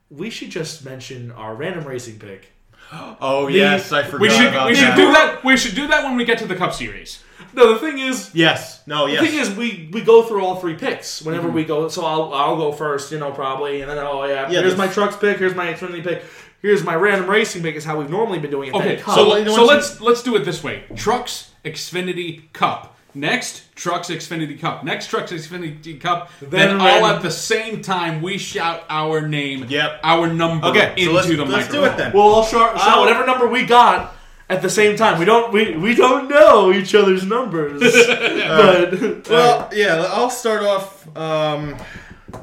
we should just mention our random racing pick. Oh yes, I forgot We should about we that. should do that. We should do that when we get to the Cup Series. No, the thing is, Yes. No. Yes. The thing is, we, we go through all three picks whenever Mm-hmm. we go. So I'll I'll go first, you know, probably, and then oh yeah, Yeah, here's my trucks pick, here's my Xfinity pick, here's my random racing pick. Is how we've normally been doing it. Okay, Then so Well, you know so let's let's do it this way: Trucks Xfinity Cup. Next, Trucks Xfinity Cup. Next, Trucks Xfinity Cup. Then, Then all at the same time, we shout our name, Yep. our number Okay, into so let's, the let's do it then. we'll all shout, shout I'll- whatever number we got at the same time. We don't we, we don't know each other's numbers, but Well, yeah, I'll start off. Um,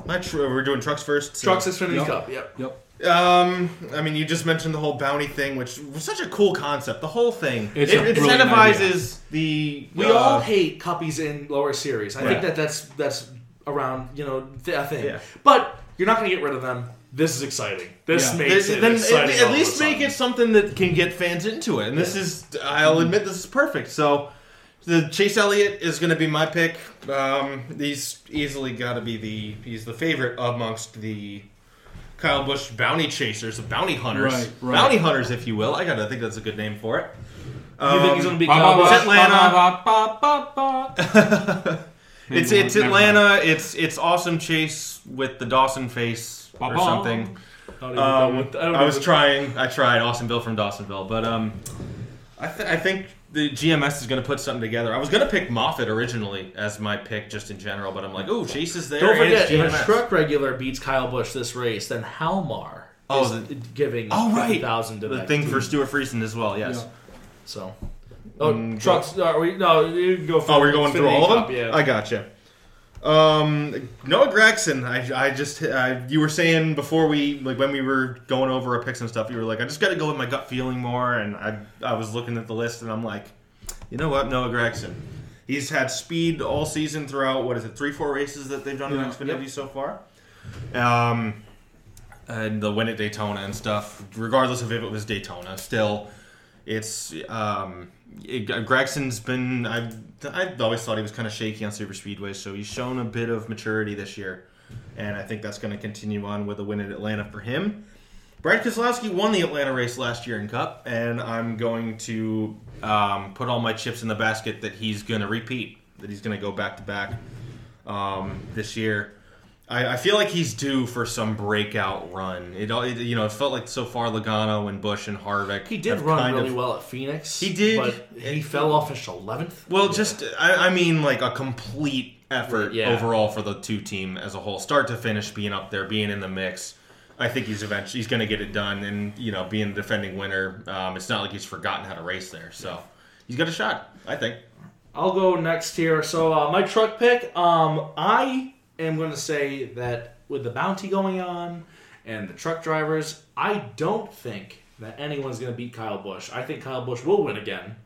not sure. We're doing trucks first. so- trucks Xfinity Yep. Cup. Yep. Yep. Um, I mean, you just mentioned the whole bounty thing, which was such a cool concept. The whole thing. It's it brilliant incentivizes the. We uh, all hate copies in lower series. I Yeah. think that that's that's around you know th- a thing. Yeah. But you're not going to get rid of them. This is exciting. This Yeah. makes Then, it then exciting. at, all at of a least make sudden. it something that can get fans into it. And this is, I'll admit, this is perfect. So, the Chase Elliott is going to be my pick. Um, he's easily got to be the he's the favorite amongst the Kyle Busch bounty chasers, bounty hunters, Right, right. bounty hunters, if you will. I gotta think that's a good name for it. You think he's Um, going to be Ba, ba, Atlanta. It's it's mind, never mind. Atlanta. It's it's awesome chase with the Dawson face or something. I don't even know Um, I I was trying. I tried Austinville from Dawsonville, but um, I th- I think the GMS is going to put something together. I was going to pick Moffitt originally as my pick just in general, but I'm like, oh, Chase is there. Don't forget, if a truck regular beats Kyle Busch this race, then Halmar Oh, is the- giving Oh right, thousand to the that thing team. for Stewart Friesen as well. Yes. Yeah. So, oh, Mm, trucks. Are we, no, you can go. For Oh, we're going through all of them. Yeah. I gotcha. Um, Noah Gragson. I, I just I, you were saying before we like when we were going over our picks and stuff. You were like, I just got to go with my gut feeling more, and I I was looking at the list and I'm like, you know what, Noah Gragson. He's had speed all season throughout. What is it, three, four races that they've done in Yeah. Xfinity so far? Um, and the win at Daytona and stuff. Regardless of if it was Daytona, still, it's um, it, Gragson's been. I've I've always thought he was kind of shaky on super speedways, so he's shown a bit of maturity this year, and I think that's going to continue on with a win at Atlanta for him. Brad Keselowski won the Atlanta race last year in Cup, and I'm going to um, put all my chips in the basket that he's going to repeat. that he's going to go back to back um, this year. I, I feel like he's due for some breakout run. It, all- it you know it felt like so far Logano and Busch and Harvick. He did run kind really of- well at Phoenix. He did. but he fell off his eleventh. Well, just I, I mean, like a complete effort Yeah. overall for the two team as a whole, start to finish, being up there, being in the mix. I think he's eventually he's going to get it done, and you know, being the defending winner, um, it's not like he's forgotten how to race there. So he's got a shot, I think. I'll go next here. So uh, my truck pick, um, I am going to say that with the bounty going on and the truck drivers, I don't think that anyone's going to beat Kyle Busch. I think Kyle Busch will win again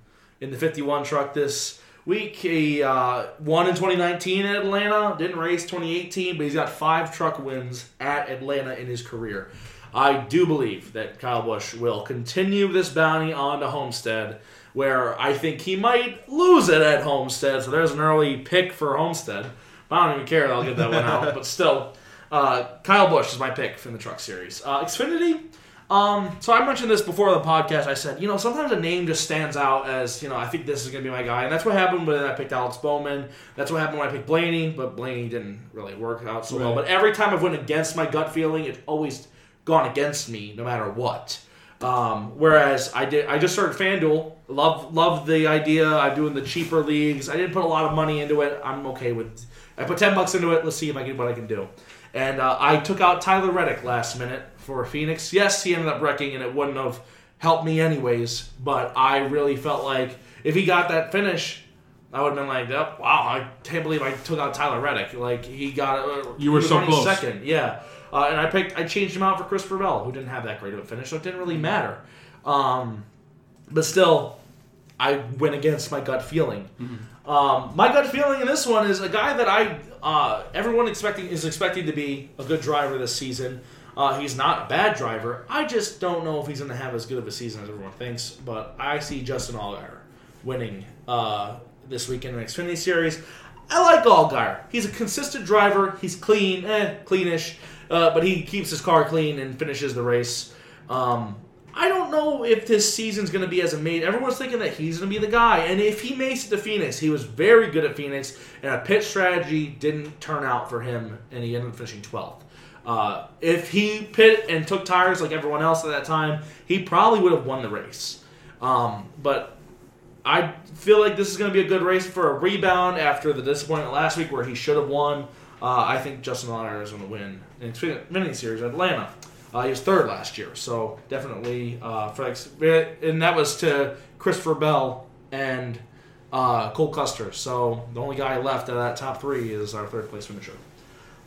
in the 51 truck this week. He uh, won in 2019 at Atlanta, didn't race 2018, but he's got five truck wins at Atlanta in his career. I do believe that Kyle Busch will continue this bounty on to Homestead, where I think he might lose it at Homestead. So there's an early pick for Homestead. But I don't even care. I'll get that one out. But still, uh, Kyle Busch is my pick from the Truck Series. Uh, Xfinity. Um, so I mentioned this before the podcast. I said, you know, sometimes a name just stands out as, you know, I think this is going to be my guy. And that's what happened when I picked Alex Bowman. That's what happened when I picked Blaney, but Blaney didn't really work out so well. But every time I've went against my gut feeling, it's always gone against me no matter what. Um, whereas I did, I just started FanDuel. Love, love the idea. I'm doing the cheaper leagues. I didn't put a lot of money into it. I'm okay with. I put ten bucks into it. Let's see if I can what I can do. And uh, I took out Tyler Reddick last minute for Phoenix. Yes, he ended up wrecking, and it wouldn't have helped me anyways. But I really felt like if he got that finish, I would have been like, oh, "Wow, I can't believe I took out Tyler Reddick." Like he got. Uh, You were so close. Second, yeah. Uh, and I picked, I changed him out for Chris Bell, who didn't have that great of a finish, so it didn't really matter. Um, but still, I went against my gut feeling. Um, my gut feeling in this one is a guy that I uh, everyone expecting is expecting to be a good driver this season. Uh, he's not a bad driver. I just don't know if he's going to have as good of a season as everyone thinks. But I see Justin Allgaier winning uh, this weekend in the Xfinity Series. I like Allgaier. He's a consistent driver. He's clean, eh, cleanish, uh, but he keeps his car clean and finishes the race. Um, I don't know if this season's going to be as amazing. Everyone's thinking that he's going to be the guy, and if he makes it to Phoenix, he was very good at Phoenix, and a pit strategy didn't turn out for him, and he ended up finishing 12th. Uh, if he pit and took tires like everyone else at that time, he probably would have won the race. Um, but I feel like this is going to be a good race for a rebound after the disappointment last week where he should have won. Uh, I think Justin Allgaier is going to win in Xfinity Series at Atlanta. Uh, he was third last year, so definitely uh, and that was to Christopher Bell and uh, Cole Custer. So the only guy left out of that top three is our third place finisher.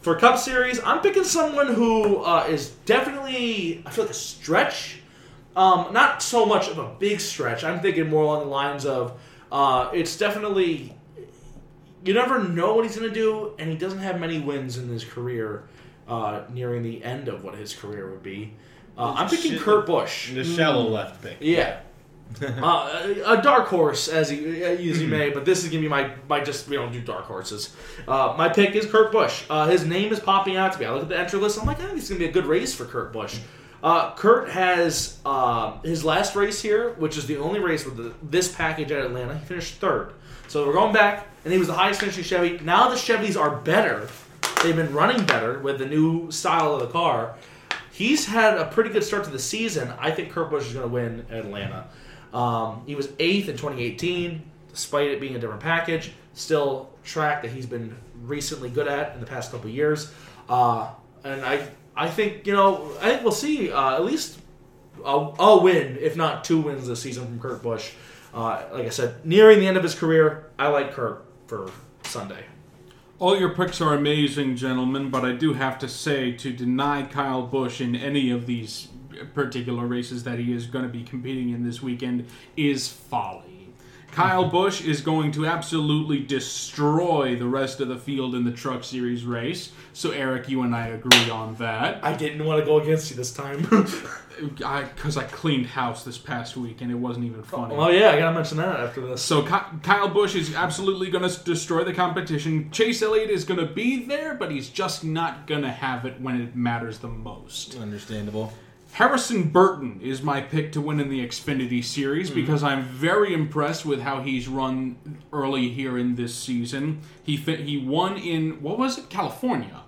For Cup Series, I'm picking someone who uh, is definitely I feel like a stretch. Um, not so much of a big stretch. I'm thinking more along the lines of uh, it's definitely you never know what he's going to do, and he doesn't have many wins in his career, uh, nearing the end of what his career would be. Uh, I'm picking Shit. Kurt Busch. The shallow left pick. Yeah. uh, a dark horse, as you, as he may, but this is gonna be my my just we don't do dark horses. Uh, my pick is Kurt Busch. Uh, his name is popping out to me. I look at the entry list. I'm like, I think it's gonna be a good race for Kurt Busch. Uh, Kurt has uh, his last race here, which is the only race with the, this package at Atlanta. He finished third. So we're going back, and he was the highest finishing Chevy. Now the Chevys are better. They've been running better with the new style of the car. He's had a pretty good start to the season. I think Kurt Busch is going to win at Atlanta. Um, he was eighth in 2018, despite it being a different package. Still track that he's been recently good at in the past couple years. Uh, and I, I think you know, I think we'll see uh, at least a, a win, if not two wins this season from Kurt Busch. Uh, like I said, nearing the end of his career, I like Kurt for Sunday. All your picks are amazing, gentlemen, but I do have to say to deny Kyle Busch in any of these particular races that he is going to be competing in this weekend is folly. Kyle Busch is going to absolutely destroy the rest of the field in the Truck Series race. So, Eric, you and I agree on that. I didn't want to go against you this time. Because I, cleaned house this past week and it wasn't even oh, funny. oh yeah, I gotta mention that after this. So Ky- Kyle Busch is absolutely going to destroy the competition. Chase Elliott is going to be there, but he's just not going to have it when it matters the most. Understandable. Harrison Burton is my pick to win in the Xfinity Series because I'm very impressed with how he's run early here in this season. He fi- he won in what was it, California?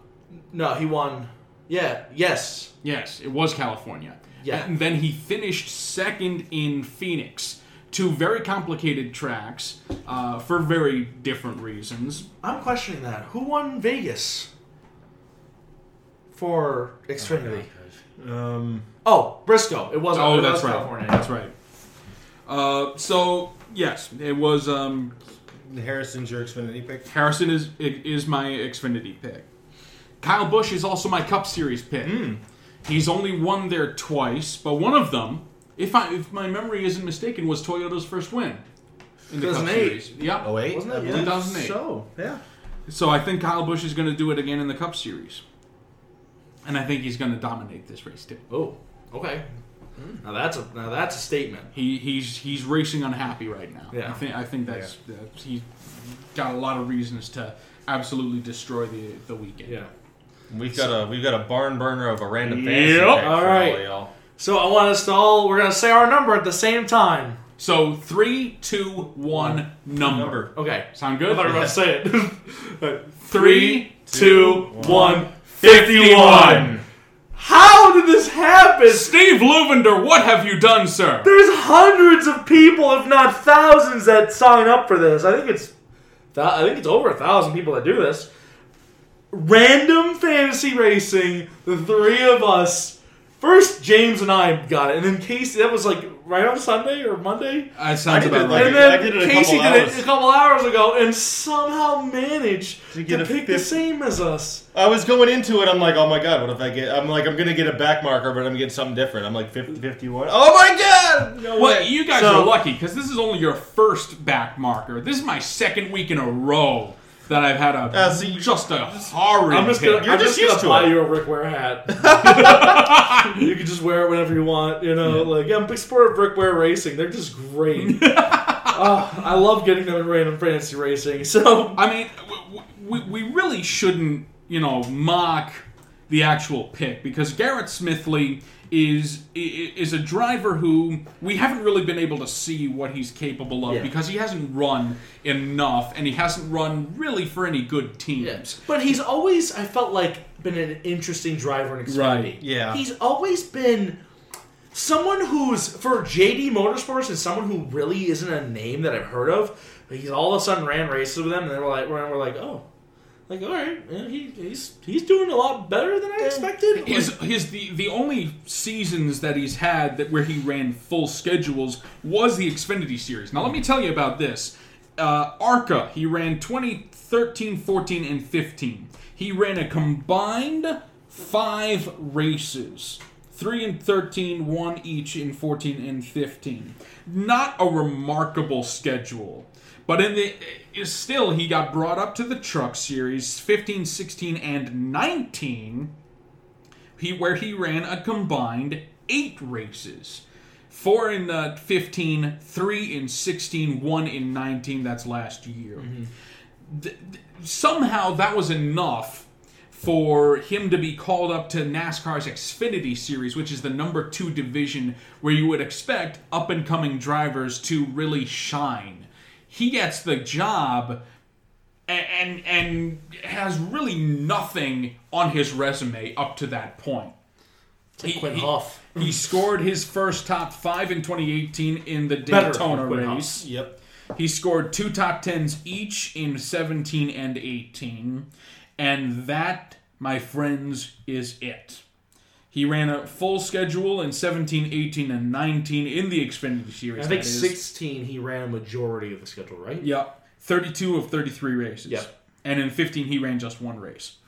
No, he won. Yeah. Yes. Yes, it was California. Yeah. And then he finished second in Phoenix. Two very complicated tracks uh, for very different reasons. I'm questioning that. Who won Vegas for Xfinity? Um, Oh, Briscoe. It wasn't. Oh, it that's was right. California. That's right. Uh, so yes, it was. Um, Harrison's your Xfinity pick. Harrison is is my Xfinity pick. Kyle Busch is also my Cup Series pick. He's only won there twice, but one of them, if I if my memory isn't mistaken, was Toyota's first win in the Cup Series. Yeah. Oh wait, Wasn't it? I Yeah. 2008. So yeah. So I think Kyle Busch is going to do it again in the Cup Series, and I think he's going to dominate this race too. Oh, okay. Hmm. Now that's a now that's a statement. He he's he's racing unhappy right now. Yeah. I think I think that's that's uh, he's got a lot of reasons to absolutely destroy the the weekend. Yeah, we've got a we've got a barn burner of a random fantasy Yep. pick All all. So I want us to all. We're gonna say our number at the same time. So three, two, one, number. Number. Okay. Sound good? I good? thought you were about to say it. Three, two, one. Fifty-one. How did this happen? Steve Luvender, what have you done, sir? There's hundreds of people, if not thousands, that sign up for this. I think it's, th- I think it's over a thousand people that do this. Random fantasy racing. The three of us. First, James and I got it, and then Casey. That was like right on Sunday or Monday. That I sounds did about it right. And then I did it a Casey couple did hours. it a couple hours ago, and somehow managed To to, get a pick the fifth- same as us. I was going into it. I'm like, oh my god, what if I get? I'm like, I'm gonna get a back marker, but I'm getting something different. I'm like 50, 51. Oh my god! No Well, way. you guys So- are lucky because this is only your first back marker. This is my second week in a row that I've had a Uh, so you- just a horrid. I'm just gonna, You're I'm just just gonna used to buy it. you a Rick Ware hat. you can just wear it whenever you want. You know, like yeah, I'm a big supporter of Rick Ware Racing. They're just great. oh, I love getting them in random fantasy racing. So I mean, w- w- we, we really shouldn't, you know, mock the actual pick because Garrett Smithley is is a driver who we haven't really been able to see what he's capable of Yeah. because he hasn't run enough and he hasn't run really for any good teams. Yes. But he's always, I felt like, been an interesting driver in Xfinity. Right. Yeah. He's always been someone who's, for JD Motorsports, and someone who really isn't a name that I've heard of. He's all of a sudden ran races with them, and then we're like, we're, we're like, oh. Like, all right, yeah, he, he's he's doing a lot better than I expected. His, Like, his the, the only seasons that he's had that where he ran full schedules was the Xfinity series. Now let me tell you about this. Uh, Arca, he ran 2013, 14, and 15. He ran a combined five races. 3 and 13, one each in 14 and 15. Not a remarkable schedule. But in the still he got brought up to the truck series 15, 16 and 19 he where he ran a combined 8 races. 4 in uh, 15, 3 in 16, 1 in 19 that's last year. Th- th- somehow that was enough for him to be called up to NASCAR's Xfinity Series, which is the number two division where you would expect up and coming drivers to really shine. He gets the job and, and and has really nothing on his resume up to that point. He- Quin Houff. He scored his first top five in 2018 in the Better Daytona than Quin Houff. race. Yep. He scored two top tens each in 17 and 18. And that, my friends, is it. He ran a full schedule in 17, 18, and 19 in the Xfinity Series. I think 16 he ran a majority of the schedule, right? Yeah, 32 of 33 races. Yep. And in 15, he ran just one race.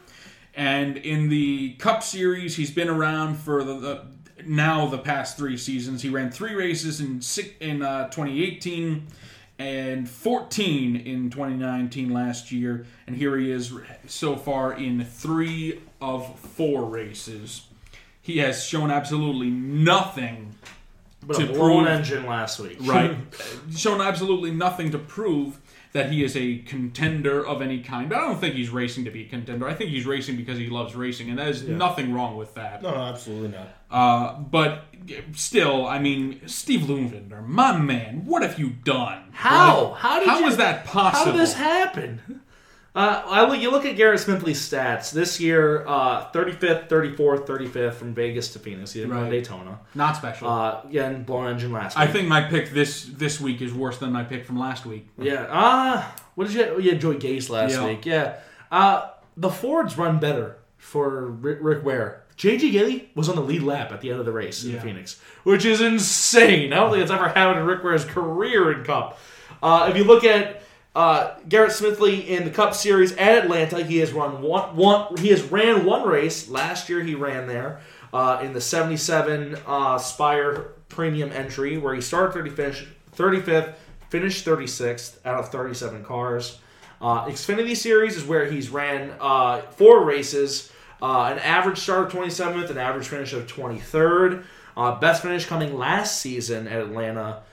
And in the Cup Series, he's been around for the, the now the past three seasons. He ran three races in six, in uh, 2018 and 14 in 2019 last year, and here he is so far in three of four races. He has shown absolutely nothing But To a blown prove- engine last week. right shown absolutely nothing to prove that he is a contender of any kind. I don't think he's racing to be a contender. I think he's racing because he loves racing, and there's nothing wrong with that. No, no, absolutely not. Uh, but still, I mean, Steve Luvender, my man, what have you done? How? Like, How did how you- was that possible? How did this happen? Uh, I look, you look at Garrett Smithley's stats this year: uh, 35th, 34th, 35th from Vegas to Phoenix. He didn't run Right. Daytona. Not special. Uh, again, blown engine last Week. I think my pick this this week is worse than my pick from last week. Yeah. Ah, what did you? You enjoyed Gase last Yeah. week. Yeah. Uh, the Fords run better for Rick, Rick Ware. JG Gilly was on the lead lap at the end of the race in Yeah. Phoenix, which is insane. I don't think it's ever happened in Rick Ware's career in Cup. Uh, if you look at uh, Garrett Smithley in the Cup Series at Atlanta, he has run one, one. He has ran one race last year. He ran there uh, in the '77 uh, Spire Premium entry, where he started 30 finish, 35th, finished 36th out of 37 cars. Uh, Xfinity Series is where he's ran uh, four races, uh, an average start of 27th, an average finish of 23rd. Uh, best finish coming last season at Atlanta.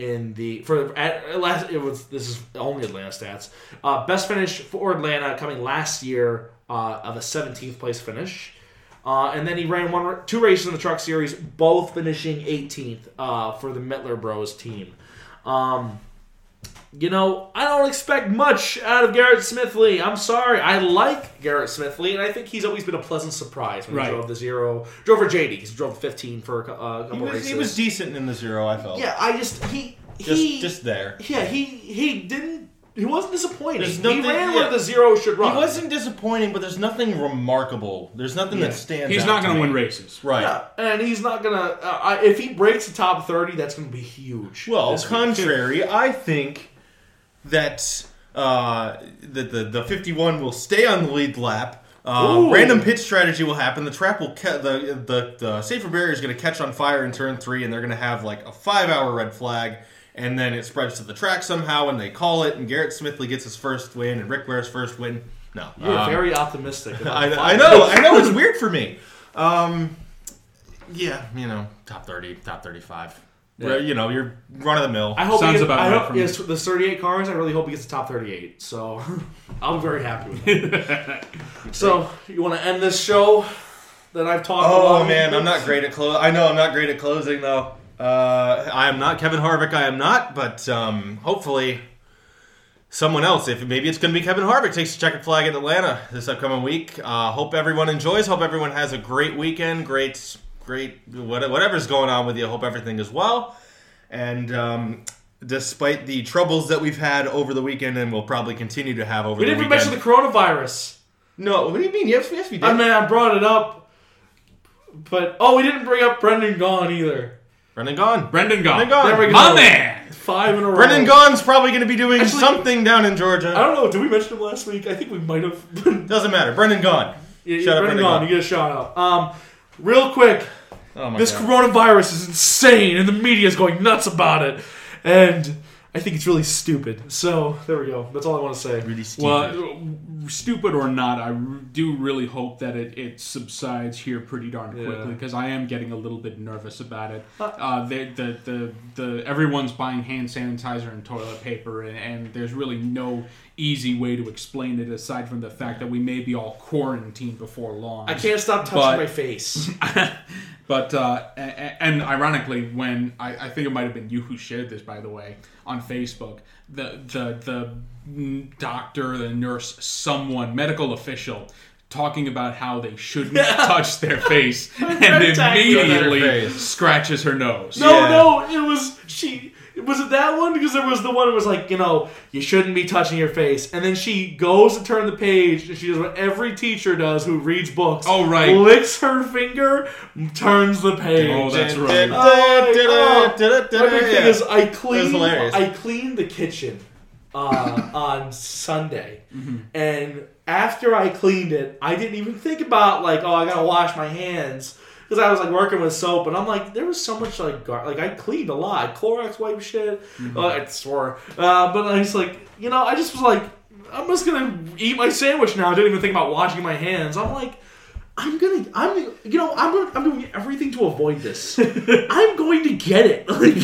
In the for at it was this is only Atlanta stats. Uh, best finish for Atlanta coming last year uh, of a 17th place finish. Uh, and then he ran one, two races in the Truck Series, both finishing 18th uh, for the Mittler Bros team. Um, you know, I don't expect much out of Garrett Smithley. I'm sorry. I like Garrett Smithley, and I think he's always been a pleasant surprise when Right. he drove the zero. Drove for JD. He's drove 15 for a uh, couple He was, races. he was decent in the zero. I felt. yeah, I just he Just he just there. yeah he he didn't he wasn't disappointing. There's he nothing- ran yeah. where the zero should run. He wasn't disappointing, but there's nothing remarkable. There's nothing Yeah. that stands. He's out not going to to win races. Right. Yeah, and he's not gonna. Uh, if he breaks the top thirty, that's gonna be huge. Well, this week. contrary, I think that uh, that the the 51 will stay on the lead lap. Uh, random pitch strategy will happen. The trap will ca- the the the safer barrier is going to catch on fire in turn three, and they're going to have like a five hour red flag, and then it spreads to the track somehow, and they call it, and Garrett Smithley gets his first win, and Rick Ware's first win. No, You're Um, very optimistic. About I, I know, I know, it's weird for me. Um, yeah, you know, top thirty, top thirty-five. Yeah. You know, you're run of the mill. I hope Sounds he gets, about I right hope for me. yes, the 38 cars. I really hope he gets the top 38. So I'll be very happy with that. so you want to end this show that I've talked Oh about? man, I'm not great at close. I know I'm not great at closing though. Uh, I am not Kevin Harvick. I am not, but um, hopefully someone else. If maybe it's going to be Kevin Harvick takes the checkered flag in Atlanta this upcoming week. Uh, hope everyone enjoys. Hope everyone has a great weekend. Great, great whatever's going on with you. I hope everything is well. And um, despite the troubles that we've had over the weekend, and we'll probably continue to have over We the weekend. We didn't even mention the coronavirus. no, what do you mean? Yes, yes, we did. I mean, I brought it up, but oh, we didn't bring up Brendan Gaughan either. Brendan gone. Brendan Gaughan. Brendan Gaughan. There we go. My man. Five in a row. Brendan Gaughan's probably going to be doing Actually- something down in Georgia. I don't know. Did we mention him last week? I think we might have. Doesn't matter. Brendan Gaughan. Yeah, Shout out Brendan Brendan Gaughan, Gaughan. you get a shout out. Um, real quick, Oh my this god. coronavirus is insane, and the media is going nuts about it, and I think it's really stupid. So there we go. That's all I want to say. really stupid. Well, stupid or not, I do really hope that it, it subsides here pretty darn quickly Yeah. because I am getting a little bit nervous about it. Uh, the, the, the, the, everyone's buying hand sanitizer and toilet paper, and, and there's really no easy way to explain it aside from the fact that we may be all quarantined before long. I can't stop touching But- my face. but uh, a- a- and ironically, when I, I think it might have been you who shared this, by the way, on Facebook, the the the doctor, the nurse, someone, medical official. Talking about how they shouldn't touch their face, and friend tagged me. immediately face. scratches her nose. No, Yeah. no, it was she. Was it that one? Because there was the one that was like, you know, you shouldn't be touching your face, and then she goes to turn the page, and she does what every teacher does who reads books. Oh, right. licks her finger, turns the page. Oh, that's right. dun, Oh, dun, dun, dun, My big thing is I cleaned hilarious. I cleaned the kitchen uh, on Sunday, Mm-hmm. and after I cleaned it, I didn't even think about like oh I gotta wash my hands because I was like working with soap, and I'm like there was so much like gar- like I cleaned a lot, Clorox wipe shit. Mm-hmm. Uh, I swore, uh, but I was like you know I just was like I'm just gonna eat my sandwich now. I didn't even think about washing my hands. I'm like. I'm gonna, I'm, you know, I'm, gonna, I'm doing everything to avoid this. I'm going to get it. Like,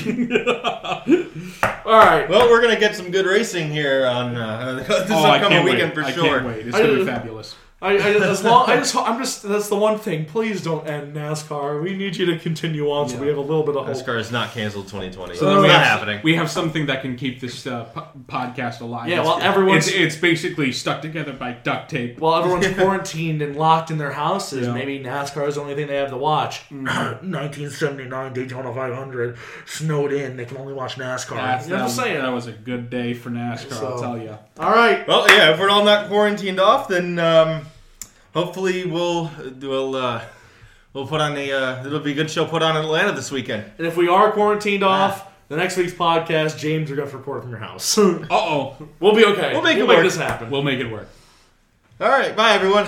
all right. Well, we're gonna get some good racing here on uh, this Oh, upcoming weekend wait. for I sure. can't wait. It's I- gonna be fabulous. I, I as long, I just, I'm just. That's the one thing. Please don't end NASCAR. We need you to continue on, so Yeah. we have a little bit of hope. NASCAR is not canceled 2020. So So then it's we not have, happening. We have something that can keep this uh, po- podcast alive. Yeah, It's- well, everyone's- It's, it's basically stuck together by duct tape. While everyone's quarantined and locked in their houses, Yeah. maybe NASCAR is the only thing they have to watch. 1979 Daytona 500 snowed in. They can only watch NASCAR. That's, you know what I'm that, saying? that was a good day for NASCAR. I'll So- tell you. All right. Well, yeah, if we're all not quarantined off, then um, hopefully we'll we'll uh, we'll put on a uh, it'll be a good show put on in Atlanta this weekend. And if we are quarantined off, the next week's podcast, James, you're going to report from your house. Uh oh, we'll be okay. We'll make it make work. this happen. we'll make it work. All right, bye everyone.